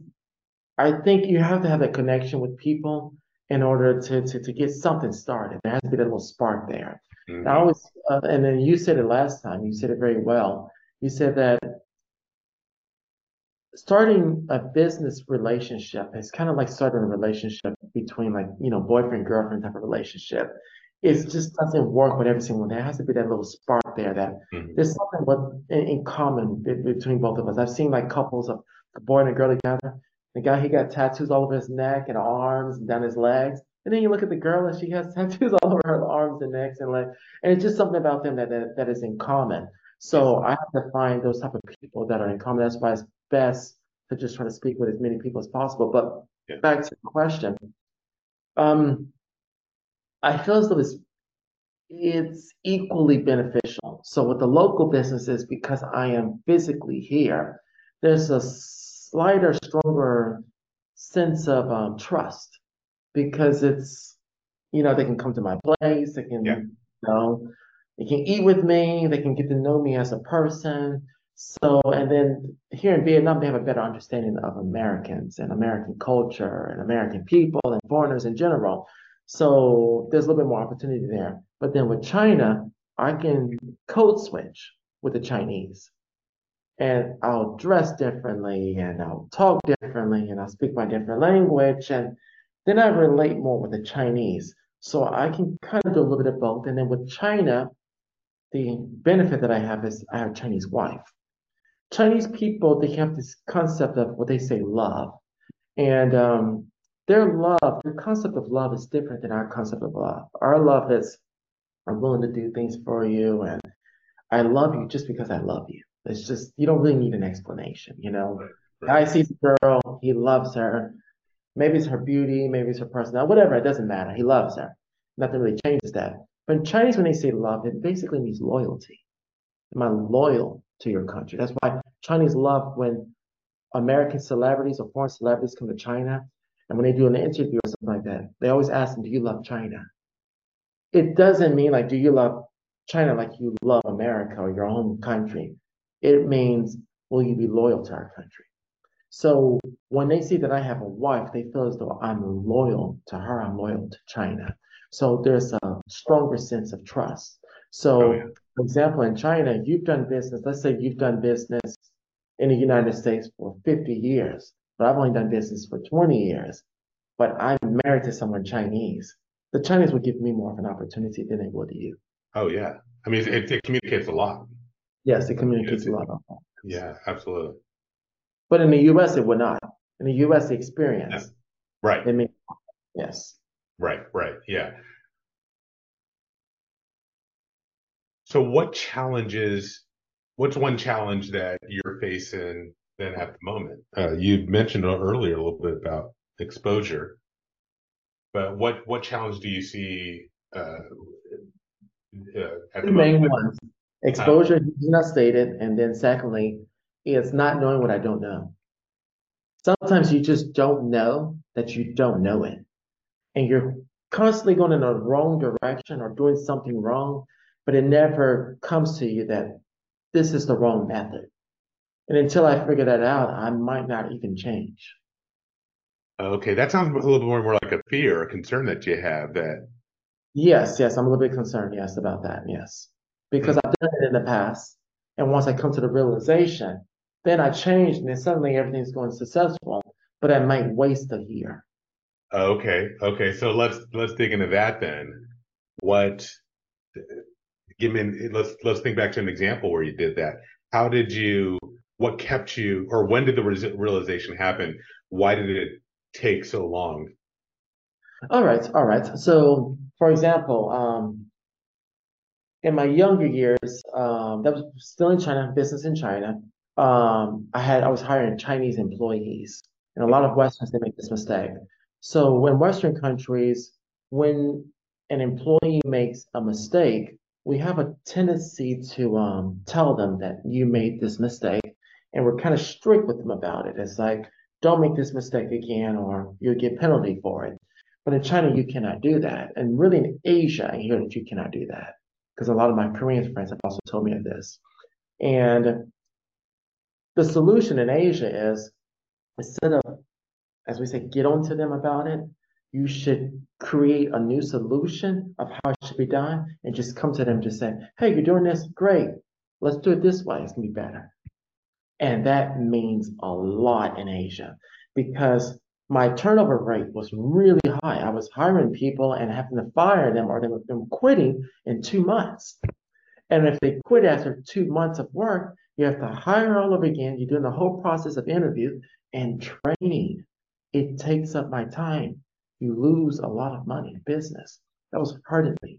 i think you have to have that connection with people in order to to, to get something started there has to be that little spark there mm-hmm. i always uh, and then you said it last time you said it very well you said that starting a business relationship is kind of like starting a relationship between like you know boyfriend girlfriend type of relationship it just doesn't work with every single one. There has to be that little spark there that mm-hmm. there's something what in, in common between both of us. I've seen like couples of a boy and a girl together. The guy he got tattoos all over his neck and arms and down his legs. And then you look at the girl and she has tattoos all over her arms and necks and legs. And it's just something about them that, that, that is in common. So I have to find those type of people that are in common. That's why it's best to just try to speak with as many people as possible. But yeah. back to the question. Um, I feel as though it's it's equally beneficial. So with the local businesses, because I am physically here, there's a slighter, stronger sense of um, trust because it's you know they can come to my place, they can yeah. you know they can eat with me, they can get to know me as a person. So, and then here in Vietnam, they have a better understanding of Americans and American culture and American people and foreigners in general. So there's a little bit more opportunity there. But then with China, I can code switch with the Chinese. And I'll dress differently and I'll talk differently and I'll speak my different language. And then I relate more with the Chinese. So I can kind of do a little bit of both. And then with China, the benefit that I have is I have a Chinese wife. Chinese people, they have this concept of what they say love. And um, their love, their concept of love is different than our concept of love. Our love is I'm willing to do things for you and I love you just because I love you. It's just you don't really need an explanation, you know. I see the girl, he loves her. Maybe it's her beauty, maybe it's her personality, whatever, it doesn't matter. He loves her. Nothing really changes that. But in Chinese, when they say love, it basically means loyalty. Am I loyal to your country? That's why Chinese love when American celebrities or foreign celebrities come to China and when they do an interview or something like that, they always ask them, Do you love China? It doesn't mean like, Do you love China like you love America or your home country? It means, Will you be loyal to our country? So when they see that I have a wife, they feel as though I'm loyal to her, I'm loyal to China. So there's a stronger sense of trust. So, oh, yeah. for example, in China, you've done business, let's say you've done business in the United States for 50 years but I've only done business for 20 years, but I'm married to someone Chinese. The Chinese would give me more of an opportunity than they would you. Oh yeah, I mean it, it communicates a lot. Yes, it communicates a lot. Yeah, absolutely. But in the U.S., it would not. In the U.S., the experience. Yeah. Right. It may, yes. Right. Right. Yeah. So, what challenges? What's one challenge that you're facing then at the moment. Uh, you mentioned earlier a little bit about exposure, but what what challenge do you see uh, uh, at the, the main moment? ones? Exposure is not stated, and then secondly, it's not knowing what I don't know. Sometimes you just don't know that you don't know it, and you're constantly going in the wrong direction or doing something wrong, but it never comes to you that this is the wrong method. And until I figure that out, I might not even change. Okay, that sounds a little bit more, more like a fear, a concern that you have that. Yes, yes, I'm a little bit concerned, yes, about that, yes. Because. I've done it in the past. And once I come to the realization, then I change and then suddenly everything's going successful, but I might waste a year. Okay, okay. So let's let's dig into that then. What give me let's let's think back to an example where you did that. How did you what kept you or when did the realization happen why did it take so long all right all right so for example um, in my younger years um, that was still in china business in china um, i had i was hiring chinese employees and a lot of westerns they make this mistake so in western countries when an employee makes a mistake we have a tendency to um, tell them that you made this mistake and we're kind of strict with them about it. It's like, don't make this mistake again, or you'll get penalty for it. But in China, you cannot do that. And really in Asia, I hear that you cannot do that because a lot of my Korean friends have also told me of this. And the solution in Asia is instead of, as we say, get on to them about it, you should create a new solution of how it should be done and just come to them just say, hey, you're doing this, great. Let's do it this way. It's gonna be better. And that means a lot in Asia because my turnover rate was really high. I was hiring people and having to fire them or were quitting in two months. And if they quit after two months of work, you have to hire all over again. You're doing the whole process of interview and training. It takes up my time. You lose a lot of money in business. That was hurting me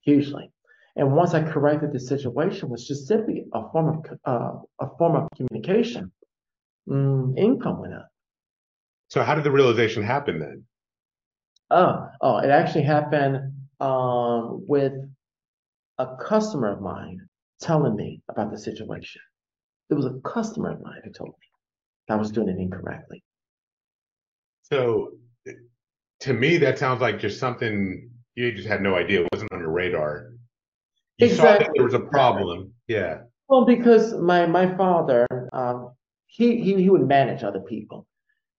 hugely. And once I corrected the situation, was just simply a form of uh, a form of communication. Mm, income went up. So how did the realization happen then? Oh, oh, it actually happened um, with a customer of mine telling me about the situation. It was a customer of mine who told me that I was doing it incorrectly. So, to me, that sounds like just something you just had no idea. It wasn't on your radar you saw that there was a problem. Yeah. Well, because my my father, um, he he he would manage other people,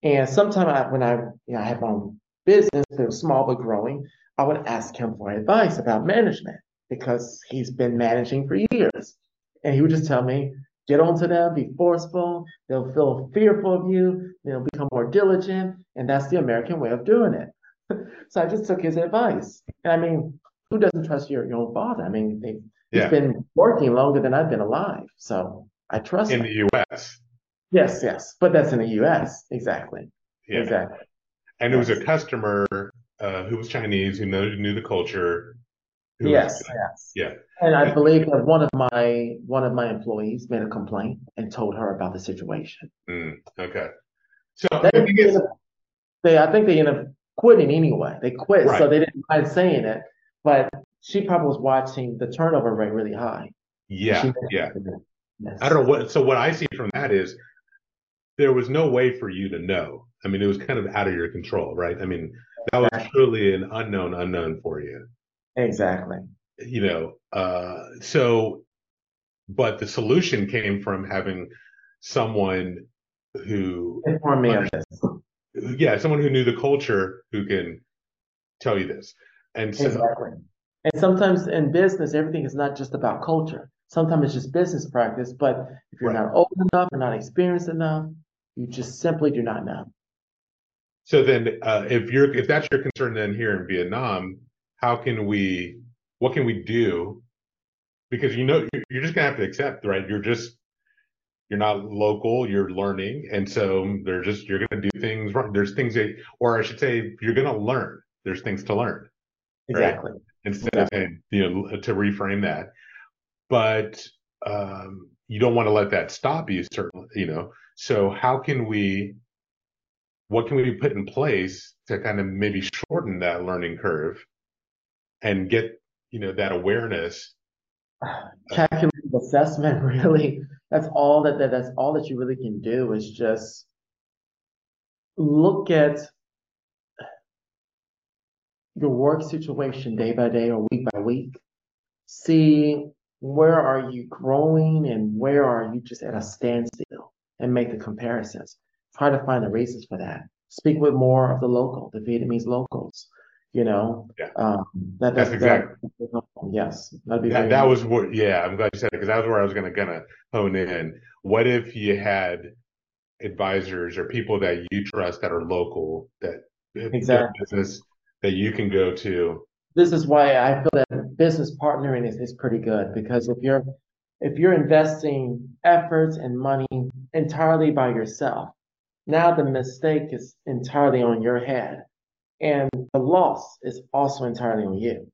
and sometimes I, when I you know I had my own business that was small but growing, I would ask him for advice about management because he's been managing for years, and he would just tell me, get onto them, be forceful, they'll feel fearful of you, they'll become more diligent, and that's the American way of doing it. So I just took his advice, and I mean, who doesn't trust your your own father? I mean, they He's Yeah. been working longer than I've been alive, so I trust In him. the U.S. Yes, yes, but that's in the U.S. Exactly, Yeah. exactly. And it was a customer uh, who was Chinese, who knew, knew the culture. who was- Yes, yes. Yeah. And I believe that one of my one of my employees made a complaint and told her about the situation. Mm, okay. So They, I think it's, they, I think they ended up quitting anyway. They quit, so they didn't mind saying it. But she probably was watching the turnover rate really high. yeah, yeah. Yes. I don't know what. So what I see from that is there was no way for you to know. I mean, it was kind of out of your control, right? I mean, that was Exactly. truly an unknown unknown for you. Exactly. You know, uh, so, but the solution came from having someone who, Inform me of this. yeah, someone who knew the culture who can tell you this. And so, Exactly. And sometimes in business, everything is not just about culture. Sometimes it's just business practice. But if you're Right. not old enough or not experienced enough, you just simply do not know. So then, uh, if you're if that's your concern, then here in Vietnam, how can we? What can we do? Because you know you're just gonna have to accept, right? You're just you're not local. You're learning, and so they're just you're gonna do things wrong. There's things that, or I should say, you're gonna learn. There's things to learn Right. Exactly. instead of and you know to reframe that. But um, you don't want to let that stop you, certainly. You know. So how can we? what can we put in place to kind of maybe shorten that learning curve and get you know that awareness Calculated assessment, really, that's all that, that that's all that you really can do is just look at your work situation day by day or week by week. See where are you growing and where are you just at a standstill and make the comparisons. Try to find the reasons for that. Speak with more of the local, the Vietnamese locals, you know. Yeah. Um, that, That's that- exactly- that- Yes, that'd be that, that was what yeah i'm glad you said it because that was where i was going to gonna hone in what if you had advisors or people that you trust that are local that Exactly. business that you can go to this is why I feel that business partnering is, is pretty good because if you're if you're investing efforts and money entirely by yourself, now the mistake is entirely on your head and the loss is also entirely on you.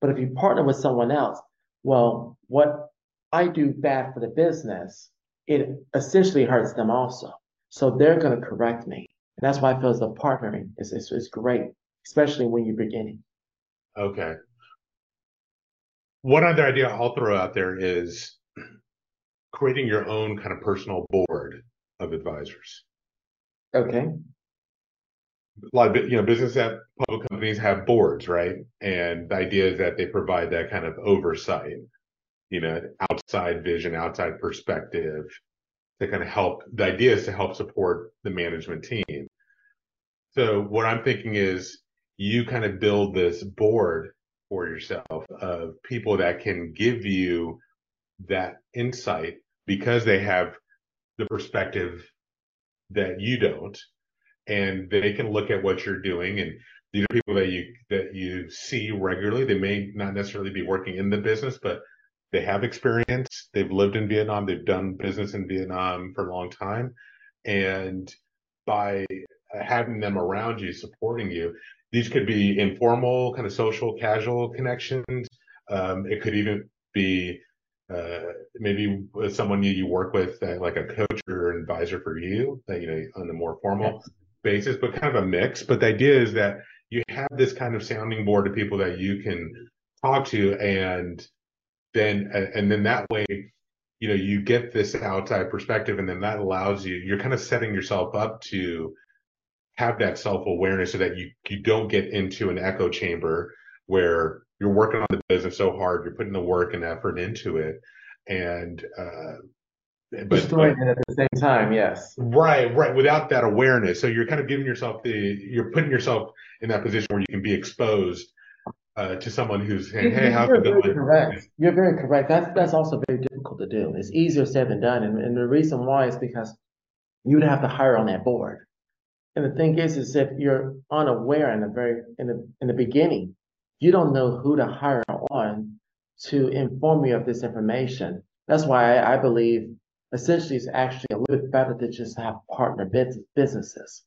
But if you partner with someone else, well, what I do bad for the business, it essentially hurts them also. So they're going to correct me. And that's why I feel as though partnering is, is, is great, especially when you're beginning. okay one other idea i'll throw out there is creating your own kind of personal board of advisors. Okay. a lot of you know business public companies have boards right? And the idea is that they provide that kind of oversight you know outside vision outside perspective to kind of help the idea is to help support the management team. So what i'm thinking is you kind of build this board for yourself of people that can give you that insight because they have the perspective that you don't and they can look at what you're doing. And these are people that you that you see regularly. They may not necessarily be working in the business but they have experience. They've lived in vietnam. They've done business in vietnam for a long time. And by having them around you supporting you these could be informal kind of social casual connections. Um, it could even be uh, maybe with someone you, you work with uh, like a coach or an advisor for you that you know on a more formal basis, but kind of a mix. But the idea is that you have this kind of sounding board of people that you can talk to, and then and then that way, you know, you get this outside perspective, and then that allows you. You're kind of setting yourself up to have that self awareness, so that you you don't get into an echo chamber where you're working on the business so hard, you're putting the work and effort into it, and uh, but, but at the same time, yes. Right, right. Without that awareness, so you're kind of giving yourself the, you're putting yourself in that position where you can be exposed uh, to someone who's saying, "Hey, how's it going?" Correct. You're very correct. That's that's also very difficult to do. It's easier said than done, and, and the reason why is because you'd have to hire on that board. And the thing is, is if you're unaware in the very in the in the beginning, you don't know who to hire on to inform you of this information. That's why I, I believe essentially it's actually a little bit better to just have partner businesses.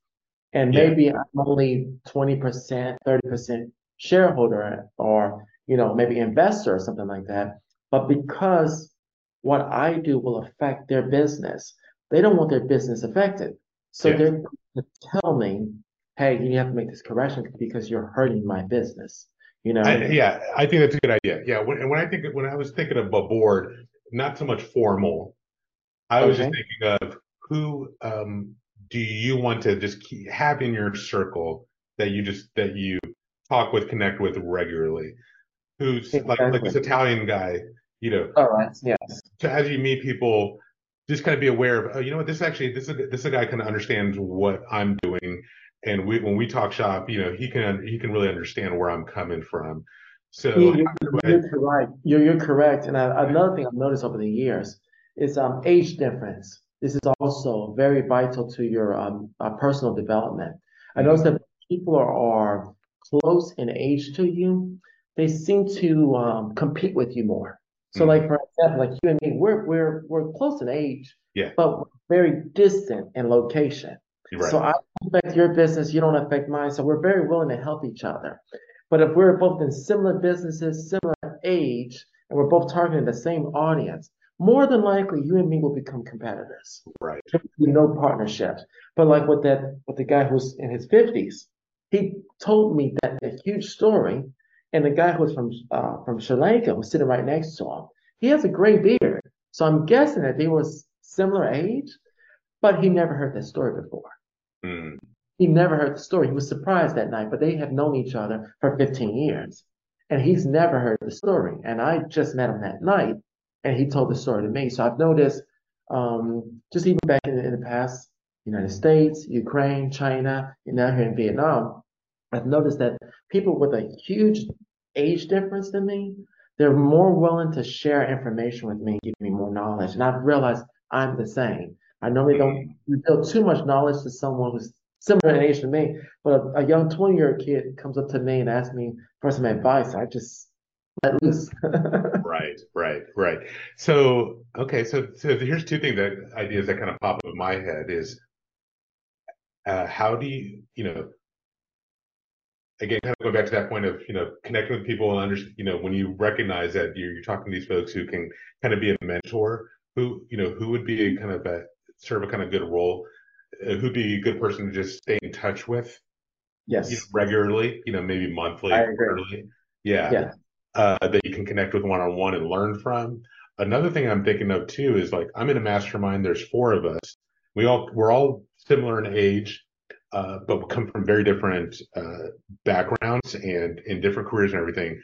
And yeah. maybe I'm only 20%, 30% shareholder or, you know, maybe investor or something like that. But because what I do will affect their business, they don't want their business affected. So yeah. they're telling me, hey, you have to make this correction because you're hurting my business. You know? I, yeah, I think that's a good idea. Yeah, when, when I think when I was thinking of a board, not so much formal, I was just thinking of who um, do you want to just keep, have in your circle that you just that you talk with, connect with regularly. Who's exactly. like like this Italian guy, you know. All right. Yes. So as you meet people, just kind of be aware of, oh, you know what, this actually this is this is a guy kind of understands what I'm doing, and we when we talk shop, you know, he can he can really understand where I'm coming from. So you're, you're correct. You're, you're correct. And I, another thing I've noticed over the years is um, age difference. This is also very vital to your um, uh, personal development. I notice that people are, are close in age to you, they seem to um, compete with you more. So, mm-hmm. like for example, like you and me, we're we're we're close in age, yeah, but very distant in location. Right. So I affect your business, you don't affect mine. So we're very willing to help each other. But if we're both in similar businesses, similar age, and we're both targeting the same audience, more than likely you and me will become competitors. Right. No partnerships. But like with that, with the guy who's in his fifties, he told me that a huge story, and the guy who was from uh, from Sri Lanka was sitting right next to him. He has a gray beard, so I'm guessing that they was similar age, but he never heard that story before. Mm. He never heard the story. He was surprised that night, but they have known each other for 15 years, and he's never heard the story. And I just met him that night, and he told the story to me. So I've noticed, um, just even back in, in the past, United States, Ukraine, China, and now here in Vietnam, I've noticed that people with a huge age difference than me, they're more willing to share information with me, give me more knowledge. And I've realized I'm the same. I normally don't reveal too much knowledge to someone who's similar in age to me, but a, a young 20 year old kid comes up to me and asks me for some advice. I just let loose. right, right, right. So, okay, so so here's two things that ideas that kind of pop up in my head is uh, how do you, you know, again, kind of going back to that point of, you know, connecting with people and understand, you know, when you recognize that you're, you're talking to these folks who can kind of be a mentor, who, you know, who would be a kind of a serve a kind of good role, uh, who'd be a good person to just stay in touch with, yes, you know, regularly, you know, maybe monthly, quarterly, yeah. yeah uh, that you can connect with one on one and learn from. Another thing I'm thinking of too is like I'm in a mastermind. There's four of us. We all we're all similar in age, uh, but we come from very different uh, backgrounds and in different careers and everything.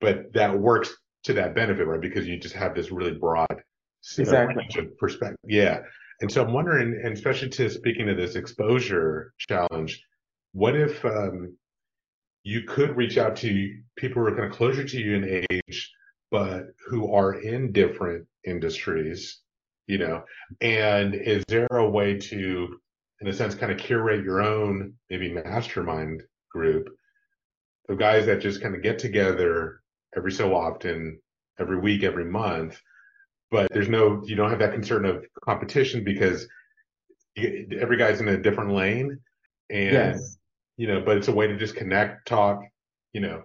But that works to that benefit, right? Because you just have this really broad exactly. perspective. Yeah. And so I'm wondering, and especially to speaking of this exposure challenge, what if um, you could reach out to people who are kind of closer to you in age, but who are in different industries, you know, and is there a way to, in a sense, kind of curate your own maybe mastermind group of guys that just kind of get together every so often, every week, every month, but there's no, you don't have that concern of competition because every guy's in a different lane and yes you know, but it's a way to just connect, talk, you know.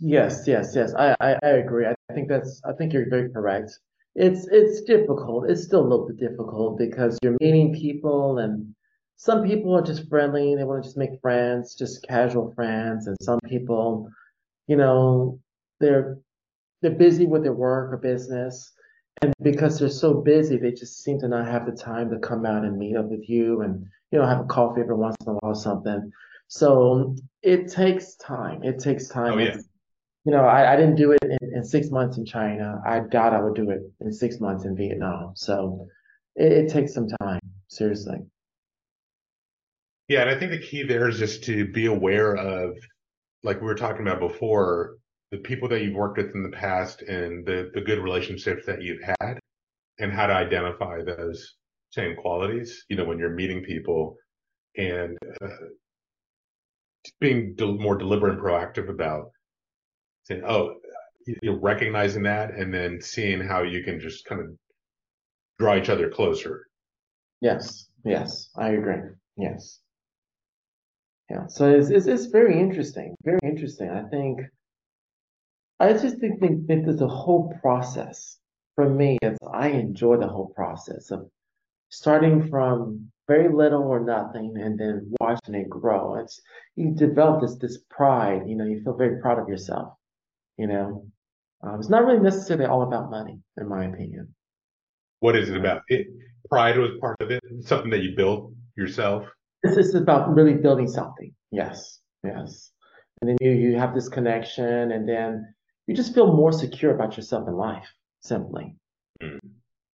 Yes, yes, yes. I, I, I agree. I think that's I think you're very correct. It's it's difficult. It's still a little bit difficult because you're meeting people and some people are just friendly, they want to just make friends, just casual friends, and some people, you know, they're they're busy with their work or business. And because they're so busy, they just seem to not have the time to come out and meet up with you and, you know, have a coffee every once in a while or something. So it takes time. It takes time. Oh, yeah. you know, I, I didn't do it in, in six months in China. I doubt I would do it in six months in Vietnam. So it, it takes some time, seriously. Yeah, and I think the key there is just to be aware of, like we were talking about before, the people that you've worked with in the past and the the good relationships that you've had, and how to identify those same qualities. You know, when you're meeting people, and uh, being del- more deliberate and proactive about saying, "Oh, you're recognizing that," and then seeing how you can just kind of draw each other closer. Yes, yes, I agree. Yes. Yeah, so it's, it's it's very interesting, very interesting. I think I just think, think that there's a whole process for me. It's I enjoy the whole process of starting from very little or nothing and then watching it grow. It's you develop this this pride, you know, you feel very proud of yourself, you know. Um, it's not really necessarily all about money, in my opinion. What is it about? It, pride was part of it, something that you built yourself. This is about really building something. Yes, yes. And then you you have this connection, and then you just feel more secure about yourself in life, simply, Mm.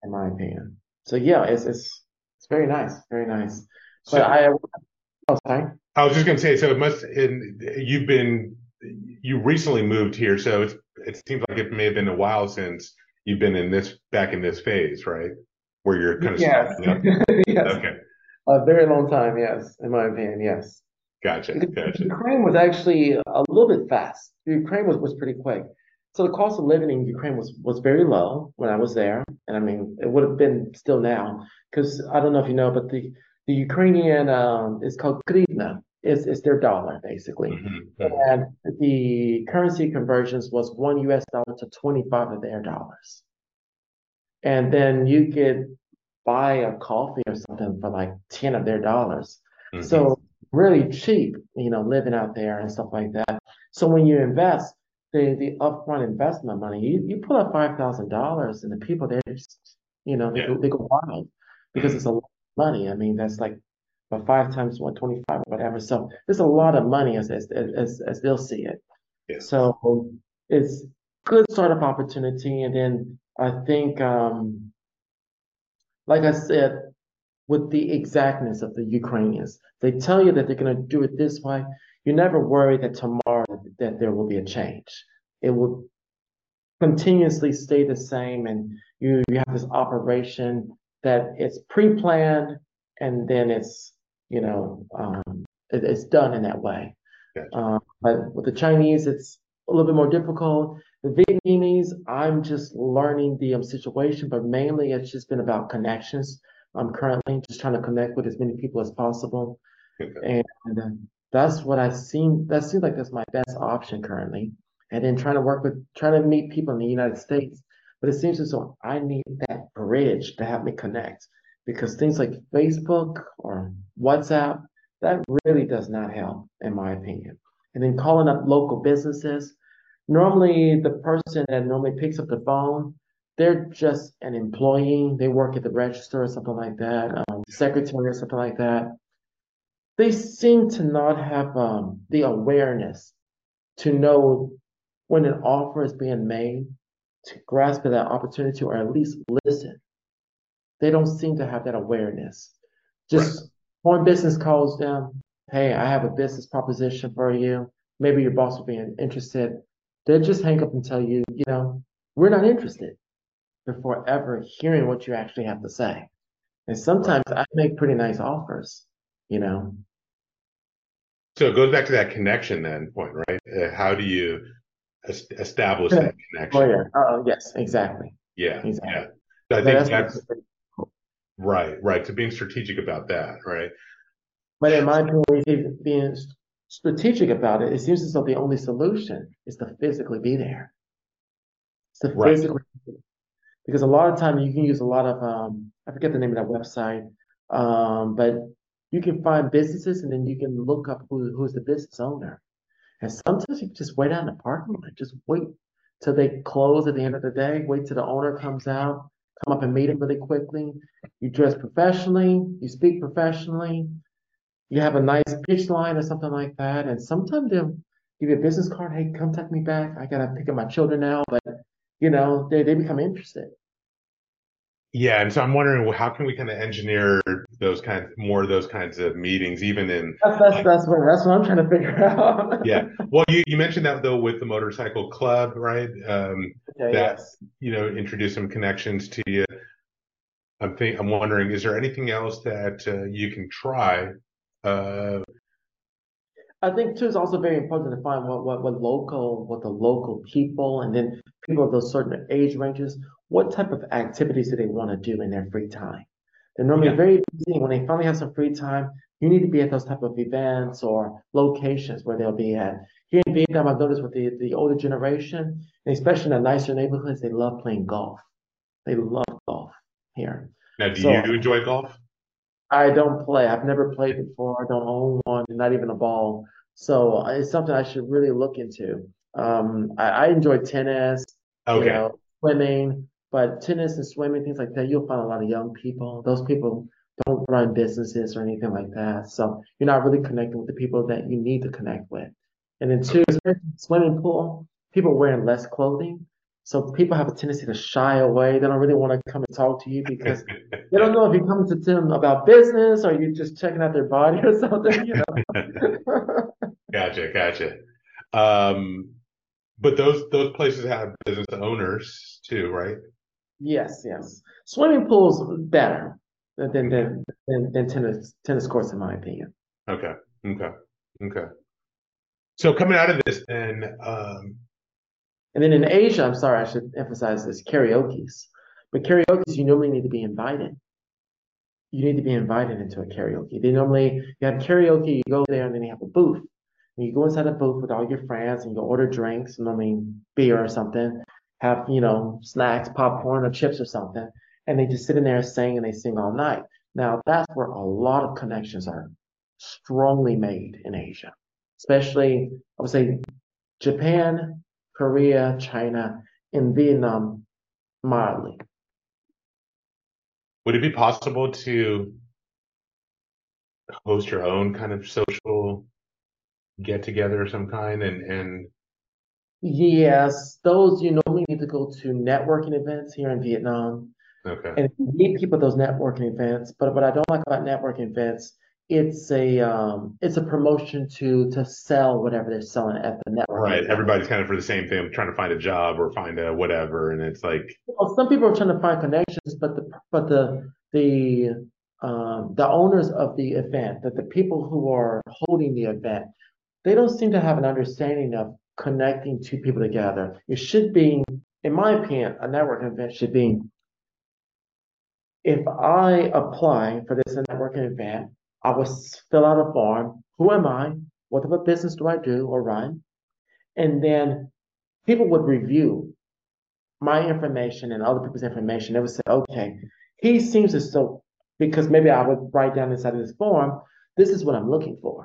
in my opinion. So yeah, it's it's it's very nice, very nice. So But I, oh, sorry. I was just going to say, so it must, and you've been, you recently moved here, so it's, it seems like it may have been a while since you've been in this, back in this phase, right? Where you're kind of Yes, yes. Okay, A very long time, yes, in my opinion, yes. gotcha, gotcha. Ukraine was actually a little bit fast. Ukraine was, was pretty quick. So the cost of living in Ukraine was, was very low when I was there. And I mean, it would have been still now, because I don't know if you know, but the, the Ukrainian um, is called hryvnia. It's, it's their dollar, basically. Mhm, mhm. And the currency conversions was one US dollar to 25 of their dollars. And then you could buy a coffee or something for like 10 of their dollars. Mhm. So really cheap, you know, living out there and stuff like that. So when you invest, the the upfront investment money, you, you put up five thousand dollars and the people they just, you know, they Yeah. go they go wild because it's a lot of money. I mean, that's like about five times what 25 or whatever. So there's a lot of money as as as, as they'll see it. Yeah. So it's good startup opportunity. And then I think um like I said, with the exactness of the Ukrainians. They tell you that they're going to do it this way. You never worry that tomorrow that there will be a change. It will continuously stay the same, and you, you have this operation that it's pre-planned, and then it's you know um, it, it's done in that way. Gotcha. Uh, but with the Chinese, it's a little bit more difficult. The Vietnamese, I'm just learning the um, situation, but mainly it's just been about connections. I'm currently just trying to connect with as many people as possible, Okay. and uh, that's what I seem. That seems like that's my best option currently. And then trying to work with, trying to meet people in the United States. But it seems as though I need that bridge to help me connect because things like Facebook or WhatsApp, that really does not help, in my opinion. And then calling up local businesses. Normally, the person that normally picks up the phone, they're just an employee. They work at the register or something like that, um, secretary or something like that. They seem to not have um, the awareness to know when an offer is being made, to grasp that opportunity or at least listen. They don't seem to have that awareness. Just one business calls them, hey, I have a business proposition for you. Maybe your boss will be interested. They'll just hang up and tell you, you know, we're not interested before ever hearing what you actually have to say. And sometimes I make pretty nice offers, you know. So it goes back to that connection then point, right? Uh, how do you es- establish that Oh connection? yeah. Oh yes, exactly. Yeah, Exactly. yeah. So I think that's that's right, right. So being strategic about that, right? But in my opinion, being strategic about it, it seems as though the only solution is to physically be there. It's to Right. physically, because a lot of time you can use a lot of um, I forget the name of that website, um, but you can find businesses and then you can look up who who's the business owner. And sometimes you just wait out in the parking lot, just wait till they close at the end of the day, wait till the owner comes out, come up and meet him really quickly. You dress professionally, you speak professionally, you have a nice pitch line or something like that, and sometimes they'll give you a business card. Hey, come take me back. I gotta pick up my children now, but you know, they, they become interested. Yeah, and so I'm wondering how can we kind of engineer those kinds more of those kinds of meetings, even in that's that's that's what that's what I'm trying to figure out. yeah, well, you you mentioned that though with the motorcycle club, right? Um, okay, that yes. you know introduce some connections to you. I'm think I'm wondering, is there anything else that uh, you can try? Uh, I think too, it's also very important to find what, what, what local, what the local people and then people of those certain age ranges, what type of activities do they want to do in their free time? They're normally Yeah. very busy. When they finally have some free time, you need to be at those type of events or locations where they'll be at. Here in Vietnam, I've noticed with the, the older generation, especially in the nicer neighborhoods, they love playing golf. They love golf here. now, do So- you enjoy golf? I don't play. I've never played before. I don't own one, not even a ball. So uh, it's something I should really look into. Um, I, I enjoy tennis, you Okay, know, swimming, but tennis and swimming, things like that, you'll find a lot of young people. Those people don't run businesses or anything like that. So you're not really connecting with the people that you need to connect with. And then two, swimming pool, people wearing less clothing. So people have a tendency to shy away. They don't really want to come and talk to you because they don't know if you're coming to them about business or you're just checking out their body or something, you know. gotcha, gotcha. Um, but those those places have business owners too, right? Yes, yes. Swimming pools better than than than, than, than tennis tennis courts, in my opinion. Okay, okay, okay. So coming out of this, then, um, And then in Asia, I'm sorry, I should emphasize this, karaoke's. But karaoke's, you normally need to be invited. You need to be invited into a karaoke. They normally, you have karaoke, you go there and then you have a booth. And you go inside a booth with all your friends and you order drinks, normally beer or something, have, you know, snacks, popcorn or chips or something. And they just sit in there and sing and they sing all night. Now, that's where a lot of connections are strongly made in Asia, especially, I would say, Japan, Korea, China, and Vietnam mildly. would it be possible to host your own kind of social get together of some kind and and Yes, those you normally need to go to networking events here in Vietnam. okay And you meet people at those networking events. But what I don't like about networking events, it's a um it's a promotion to to sell whatever they're selling at the networking right everybody's kind of for the same thing trying to find a job or find a whatever and it's like Well, some people are trying to find connections, but the but the the um the owners of the event, that the people who are holding the event, they don't seem to have an understanding of connecting two people together. It should be, in my opinion, a networking event should be if I apply for this networking event, I will fill out a form. Who am I? What type of business do I do or run? And then people would review my information and other people's information. They would say, okay, he seems to though, because maybe I would write down inside of this form, this is what I'm looking for.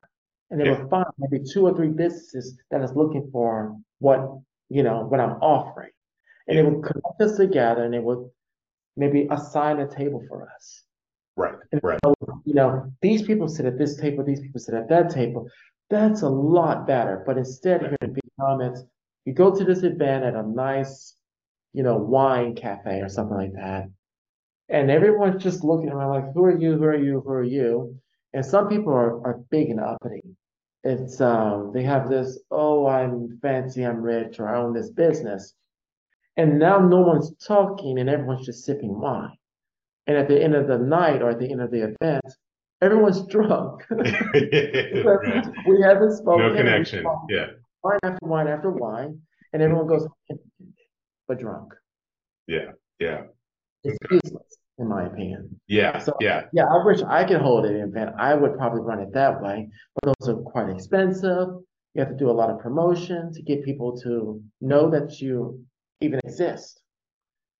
And they Yeah. would find maybe two or three businesses that is looking for what, you know, what I'm offering. And they would connect us together and they would maybe assign a table for us. right right You know, these people sit at this table, these people sit at that table. That's a lot better. But instead, here in Vietnam, it's you go to this event at a nice, you know, wine cafe or something like that. And everyone's just looking around like, who are you? Who are you? Who are you? And some people are, are big and uppity. It's um they have this, oh, I'm fancy, I'm rich, or I own this business. And now no one's talking and everyone's just sipping wine. And at the end of the night or at the end of the event, everyone's drunk. we haven't spoken. no connection yeah Wine after wine after wine, and everyone goes, but drunk. yeah yeah It's useless, in my opinion. yeah So- yeah Yeah, I wish I could hold an event. I would probably run it that way, but those are quite expensive. You have to do a lot of promotion to get people to know that you even exist.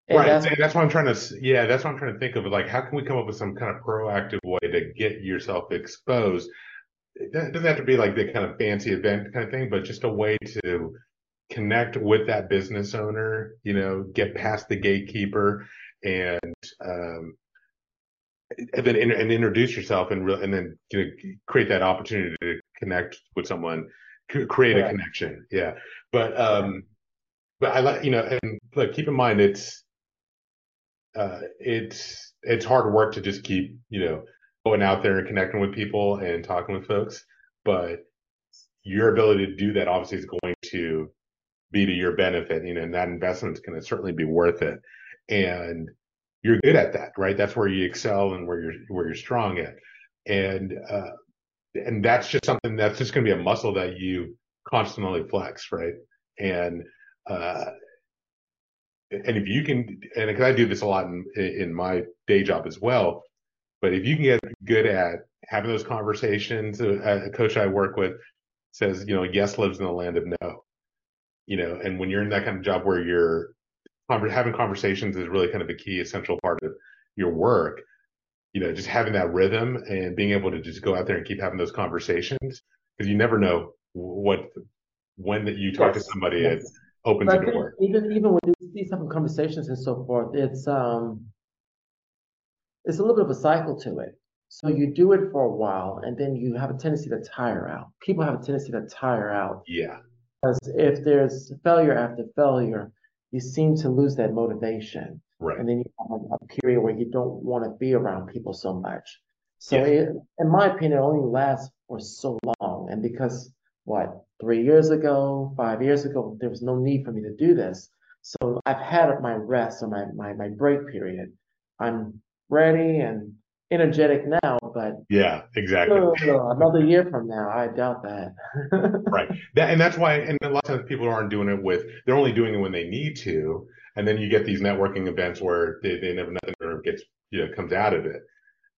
And right that's and that's what i'm trying to yeah that's what i'm trying to think of like how can we come up with some kind of proactive way to get yourself exposed it doesn't have to be like the kind of fancy event kind of thing but just a way to connect with that business owner you know get past the gatekeeper and um and then in, and introduce yourself and re- and then you know, create that opportunity to connect with someone create a connection. Yeah. But, um, but I like, you know, and look, keep in mind, it's, uh, it's, it's hard work to just keep, you know, going out there and connecting with people and talking with folks. But your ability to do that obviously is going to be to your benefit, you know, and that investment is going to certainly be worth it. And you're good at that, right? That's where you excel and where you're, where you're strong at. And, uh, and that's just something that's just going to be a muscle that you constantly flex, right? And, uh, and if you can, and because I do this a lot in, in my day job as well, but if you can get good at having those conversations, a, a coach I work with says, you know, yes lives in the land of no, you know, and when you're in that kind of job where you're having conversations is really kind of a key essential part of your work, you know, just having that rhythm and being able to just go out there and keep having those conversations because you never know what when that you talk yes. to somebody yes. it opens but a door. Even even with these type of conversations and so forth, it's um it's a little bit of a cycle to it. So you do it for a while and then you have a tendency to tire out. People have a tendency to tire out. Yeah. Because if there's failure after failure, you seem to lose that motivation. Right. And then you have a, period where you don't want to be around people so much. So yeah. it, in my opinion, it only lasts for so long. And because what, three years ago, five years ago, there was no need for me to do this. So I've had my rest or my, my, my break period. I'm ready and energetic now, but yeah, exactly. another year from now, I doubt that. right. That, and that's why, and a lot of times people aren't doing it with, they're only doing it when they need to. And then you get these networking events where they, they never, nothing gets, you know, comes out of it.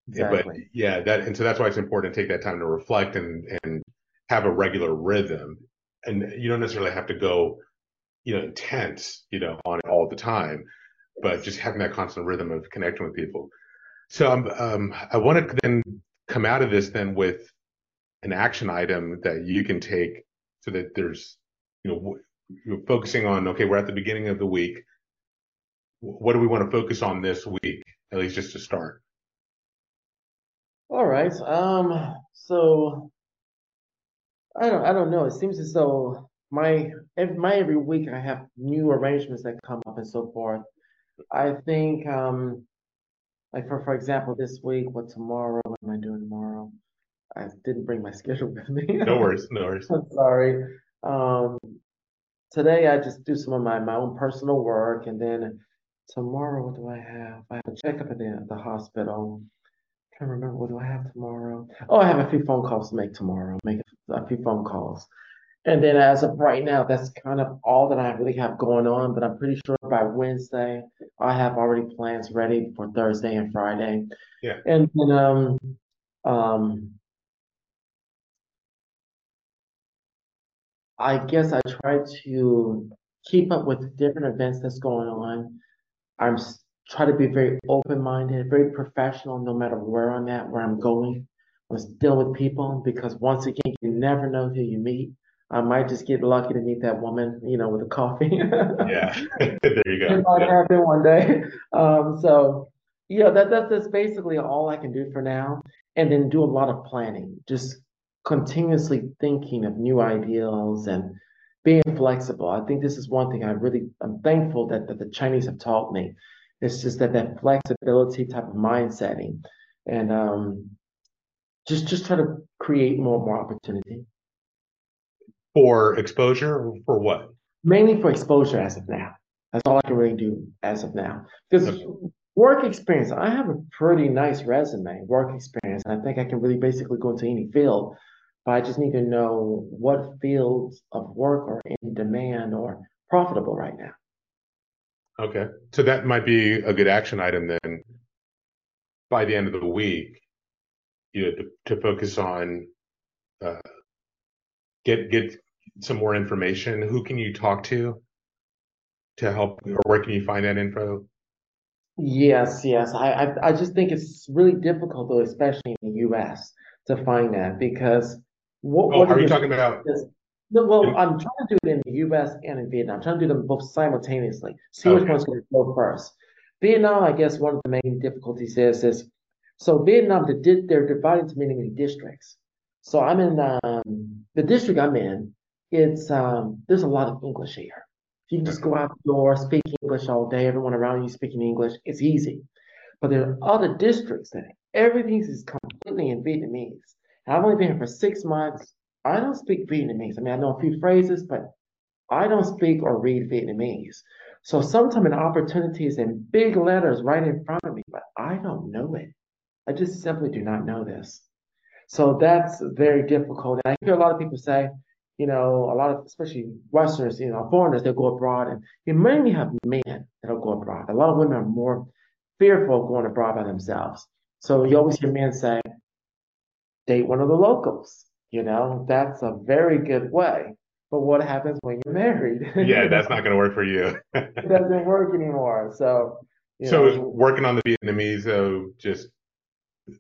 Exactly. But yeah, that, and so that's why it's important to take that time to reflect and, and have a regular rhythm. And you don't necessarily have to go, you know, intense, you know, on it all the time, but just having that constant rhythm of connecting with people. So um, um, I want to then come out of this then with an action item that you can take so that there's, you know, you're focusing on, okay, we're at the beginning of the week. What do we want to focus on this week, at least just to start? All right. Um, so I don't, I don't know. It seems as though my, my every week I have new arrangements that come up and so forth. I think, um, like for for example, this week, what tomorrow? What am I doing tomorrow? I didn't bring my schedule with me. no worries, no worries. I'm sorry. Um, today I just do some of my my own personal work, and then tomorrow, what do I have? I have a checkup at the, the hospital. I can't remember what do I have tomorrow. Oh, I have a few phone calls to make tomorrow. Make a few phone calls. And then as of right now, that's kind of all that I really have going on. But I'm pretty sure by Wednesday, I have already plans ready for Thursday and Friday. Yeah. And then um um I guess I try to keep up with different events that's going on. I'm try to be very open-minded, very professional, no matter where I'm at, where I'm going. I'm dealing with people because once again, you never know who you meet. I might just get lucky to meet that woman, you know, with a coffee. yeah, there you go. It might yeah. happen one day. Um, so yeah, that that's that's basically all I can do for now, and then do a lot of planning, just continuously thinking of new ideals and being flexible. I think this is one thing I really I'm thankful that, that the Chinese have taught me. It's just that that flexibility type of mindsetting, and um, just just try to create more more opportunity. For exposure or for what? Mainly for exposure as of now. That's all I can really do as of now. Because okay. work experience, I have a pretty nice resume, work experience. And I think I can really basically go into any field. But I just need to know what fields of work are in demand or profitable right now. Okay. So that might be a good action item then by the end of the week, you know, to, to focus on uh, get get some more information, who can you talk to to help, or where can you find that info? Yes, yes. I, I, I just think it's really difficult, though, especially in the U.S., to find that because what, oh, what are you talking about? Is, well, in, I'm trying to do it in the U.S. and in Vietnam. I'm trying to do them both simultaneously. See okay. which one's going to go first. Vietnam, I guess, one of the main difficulties is is so Vietnam, they're divided into many many districts. So I'm in um, the district I'm in it's um there's a lot of English here. If you can just go out the door, speak English all day, everyone around you speaking English, it's easy. But there are other districts that everything is completely in Vietnamese. And I've only been here for six months. I don't speak Vietnamese. I mean, I know a few phrases, but I don't speak or read Vietnamese. So sometimes an opportunity is in big letters right in front of me, but I don't know it. I just simply do not know this. So that's very difficult. And I hear a lot of people say, you know, a lot of, especially Westerners, you know, foreigners, they go abroad and you mainly have men that'll go abroad. A lot of women are more fearful of going abroad by themselves. So you always hear men say, date one of the locals. You know, that's a very good way. But what happens when you're married? Yeah, that's not going to work for you. it doesn't work anymore. So, so know, working on the Vietnamese, though, just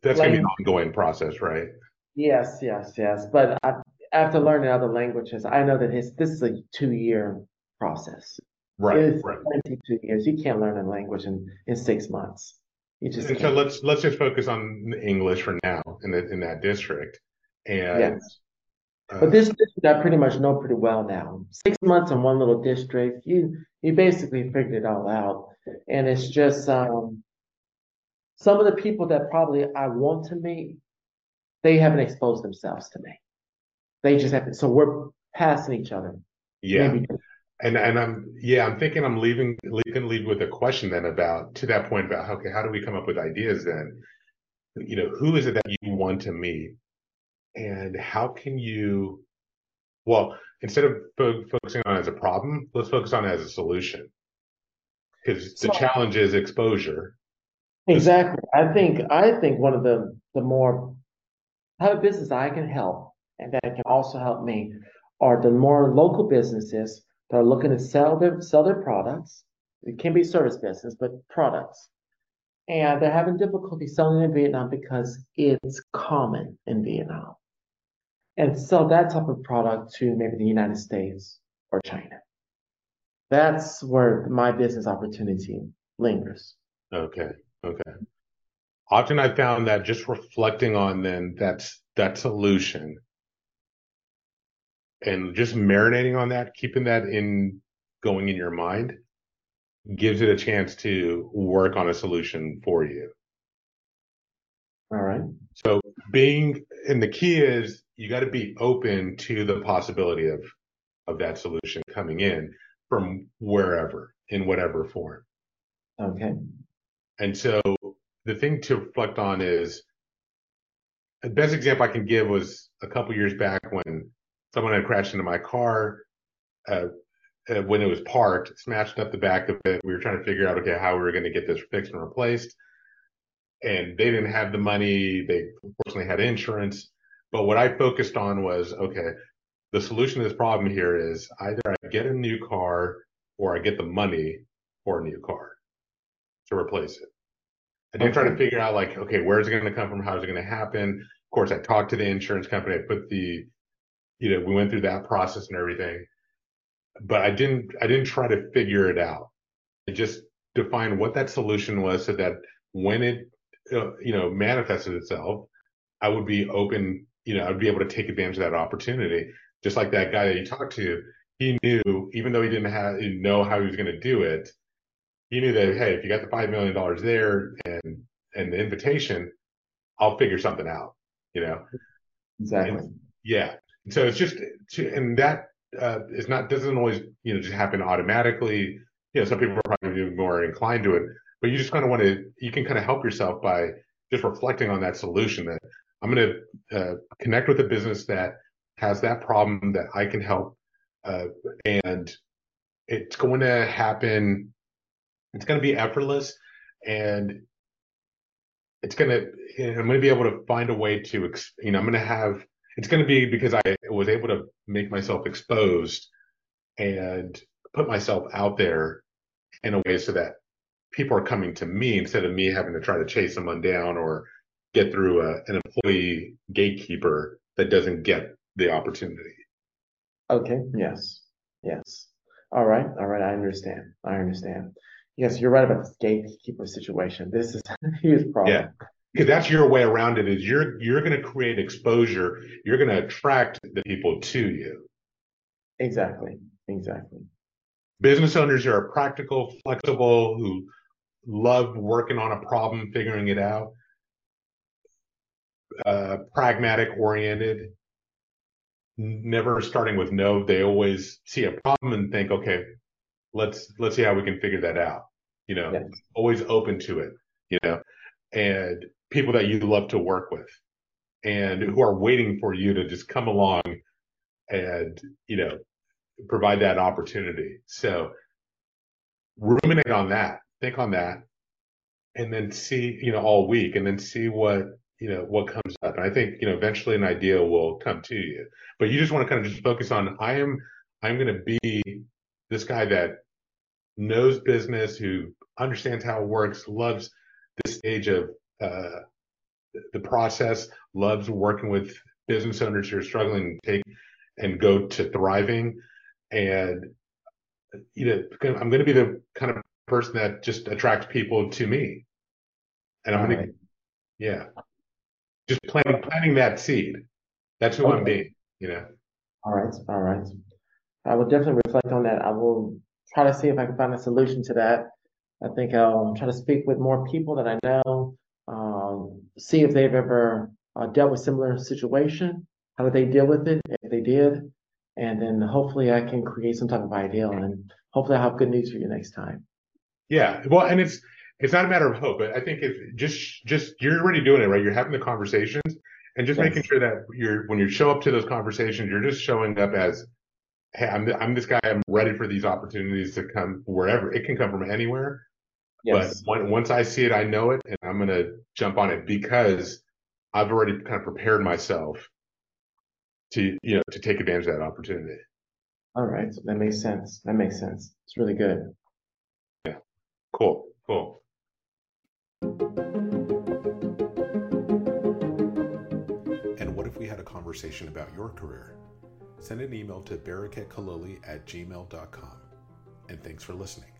that's going to be an ongoing process, right? Yes, yes, yes. But I, after learning other languages, I know that his, this is a two year process. Right, it's right. 22 years. You can't learn a language in, in six months. You just so let's let's just focus on English for now in the, in that district. And yes. Uh, but this district I pretty much know pretty well now. Six months in one little district, you you basically figured it all out. And it's just um, some of the people that probably I want to meet, they haven't exposed themselves to me. They just haven't. So we're passing each other. Yeah. Maybe. And and I'm yeah, I'm thinking I'm leaving leaving lead with a question then about to that point about okay, how do we come up with ideas then? You know, who is it that you want to meet? And how can you well, instead of fo- focusing on as a problem, let's focus on it as a solution. Because the so, challenge is exposure. Exactly. I think I think one of the the more how of business I can help and that can also help me are the more local businesses that are looking to sell their sell their products. It can be service business, but products. And they're having difficulty selling in Vietnam because it's common in Vietnam. And sell that type of product to maybe the United States or China. That's where my business opportunity lingers. Okay. Okay. Often I found that just reflecting on then that's that solution and just marinating on that, keeping that in going in your mind gives it a chance to work on a solution for you. All right. So being and the key is you got to be open to the possibility of of that solution coming in from wherever in whatever form. Okay. And so the thing to reflect on is the best example I can give was a couple years back when someone had crashed into my car uh, uh, when it was parked, smashed up the back of it. We were trying to figure out, okay, how we were going to get this fixed and replaced. And they didn't have the money. They fortunately had insurance. But what I focused on was, okay, the solution to this problem here is either I get a new car or I get the money for a new car to replace it. I didn't okay. try to figure out like, okay, where's it going to come from? How's it going to happen? Of course, I talked to the insurance company. I put the you know, we went through that process and everything, but I didn't, I didn't try to figure it out. I just defined what that solution was so that when it, uh, you know, manifested itself, I would be open, you know, I'd be able to take advantage of that opportunity. Just like that guy that you talked to, he knew, even though he didn't have, he know how he was going to do it, he knew that, hey, if you got the $5 million there and, and the invitation, I'll figure something out, you know? Exactly. And, yeah. So it's just and that uh, is not doesn't always you know just happen automatically. You know, some people are probably more inclined to it, but you just kind of want to you can kind of help yourself by just reflecting on that solution that I'm going to uh, connect with a business that has that problem that I can help, uh, and it's going to happen. It's going to be effortless, and it's going to. I'm going to be able to find a way to, you know, I'm going to have it's going to be because I was able to make myself exposed and put myself out there in a way so that people are coming to me instead of me having to try to chase someone down or get through a, an employee gatekeeper that doesn't get the opportunity. Okay. Yes. Yes. All right. All right. I understand. I understand. Yes, you're right about this gatekeeper situation. This is a huge problem. Yeah because that's your way around it is you're you're going to create exposure you're going to attract the people to you Exactly. Exactly. Business owners are practical, flexible, who love working on a problem, figuring it out, uh, pragmatic oriented, never starting with no. They always see a problem and think, okay, let's let's see how we can figure that out. You know, yes. always open to it. You know, and people that you love to work with, and who are waiting for you to just come along and you know provide that opportunity. So ruminate on that, think on that, and then see, you know, all week and then see what, you know, what comes up. And I think, you know, eventually an idea will come to you. But you just want to kind of just focus on I am I'm going to be this guy that knows business, who understands how it works, loves this stage of uh, the process, loves working with business owners who are struggling to take and go to thriving. And you know i'm going to be the kind of person that just attracts people to me. And i'm going right. to yeah. Just planting planting that seed. That's who okay. i'm being you know? All right all right. I will definitely reflect on that. I will try to see if i can find a solution to that. I think i'll try to speak with more people that i know um, see if they've ever uh, dealt with similar situation how did they deal with it if they did and then hopefully I can create some type of ideal, and hopefully I'll have good news for you next time. Yeah, well, and it's it's not a matter of hope, but I think it's just just you're already doing it, right? You're having the conversations and just yes. making sure that you're when you show up to those conversations, you're just showing up as, hey, I'm I'm this guy. I'm ready for these opportunities to come wherever it can come from anywhere. Yes. But when, once I see it, I know it, and I'm gonna jump on it because I've already kind of prepared myself to you know to take advantage of that opportunity. All right, that makes sense. That makes sense. It's really good. Yeah, cool, cool. And what if we had a conversation about your career? Send an email to barakatkaloli at gmail.com. And thanks for listening.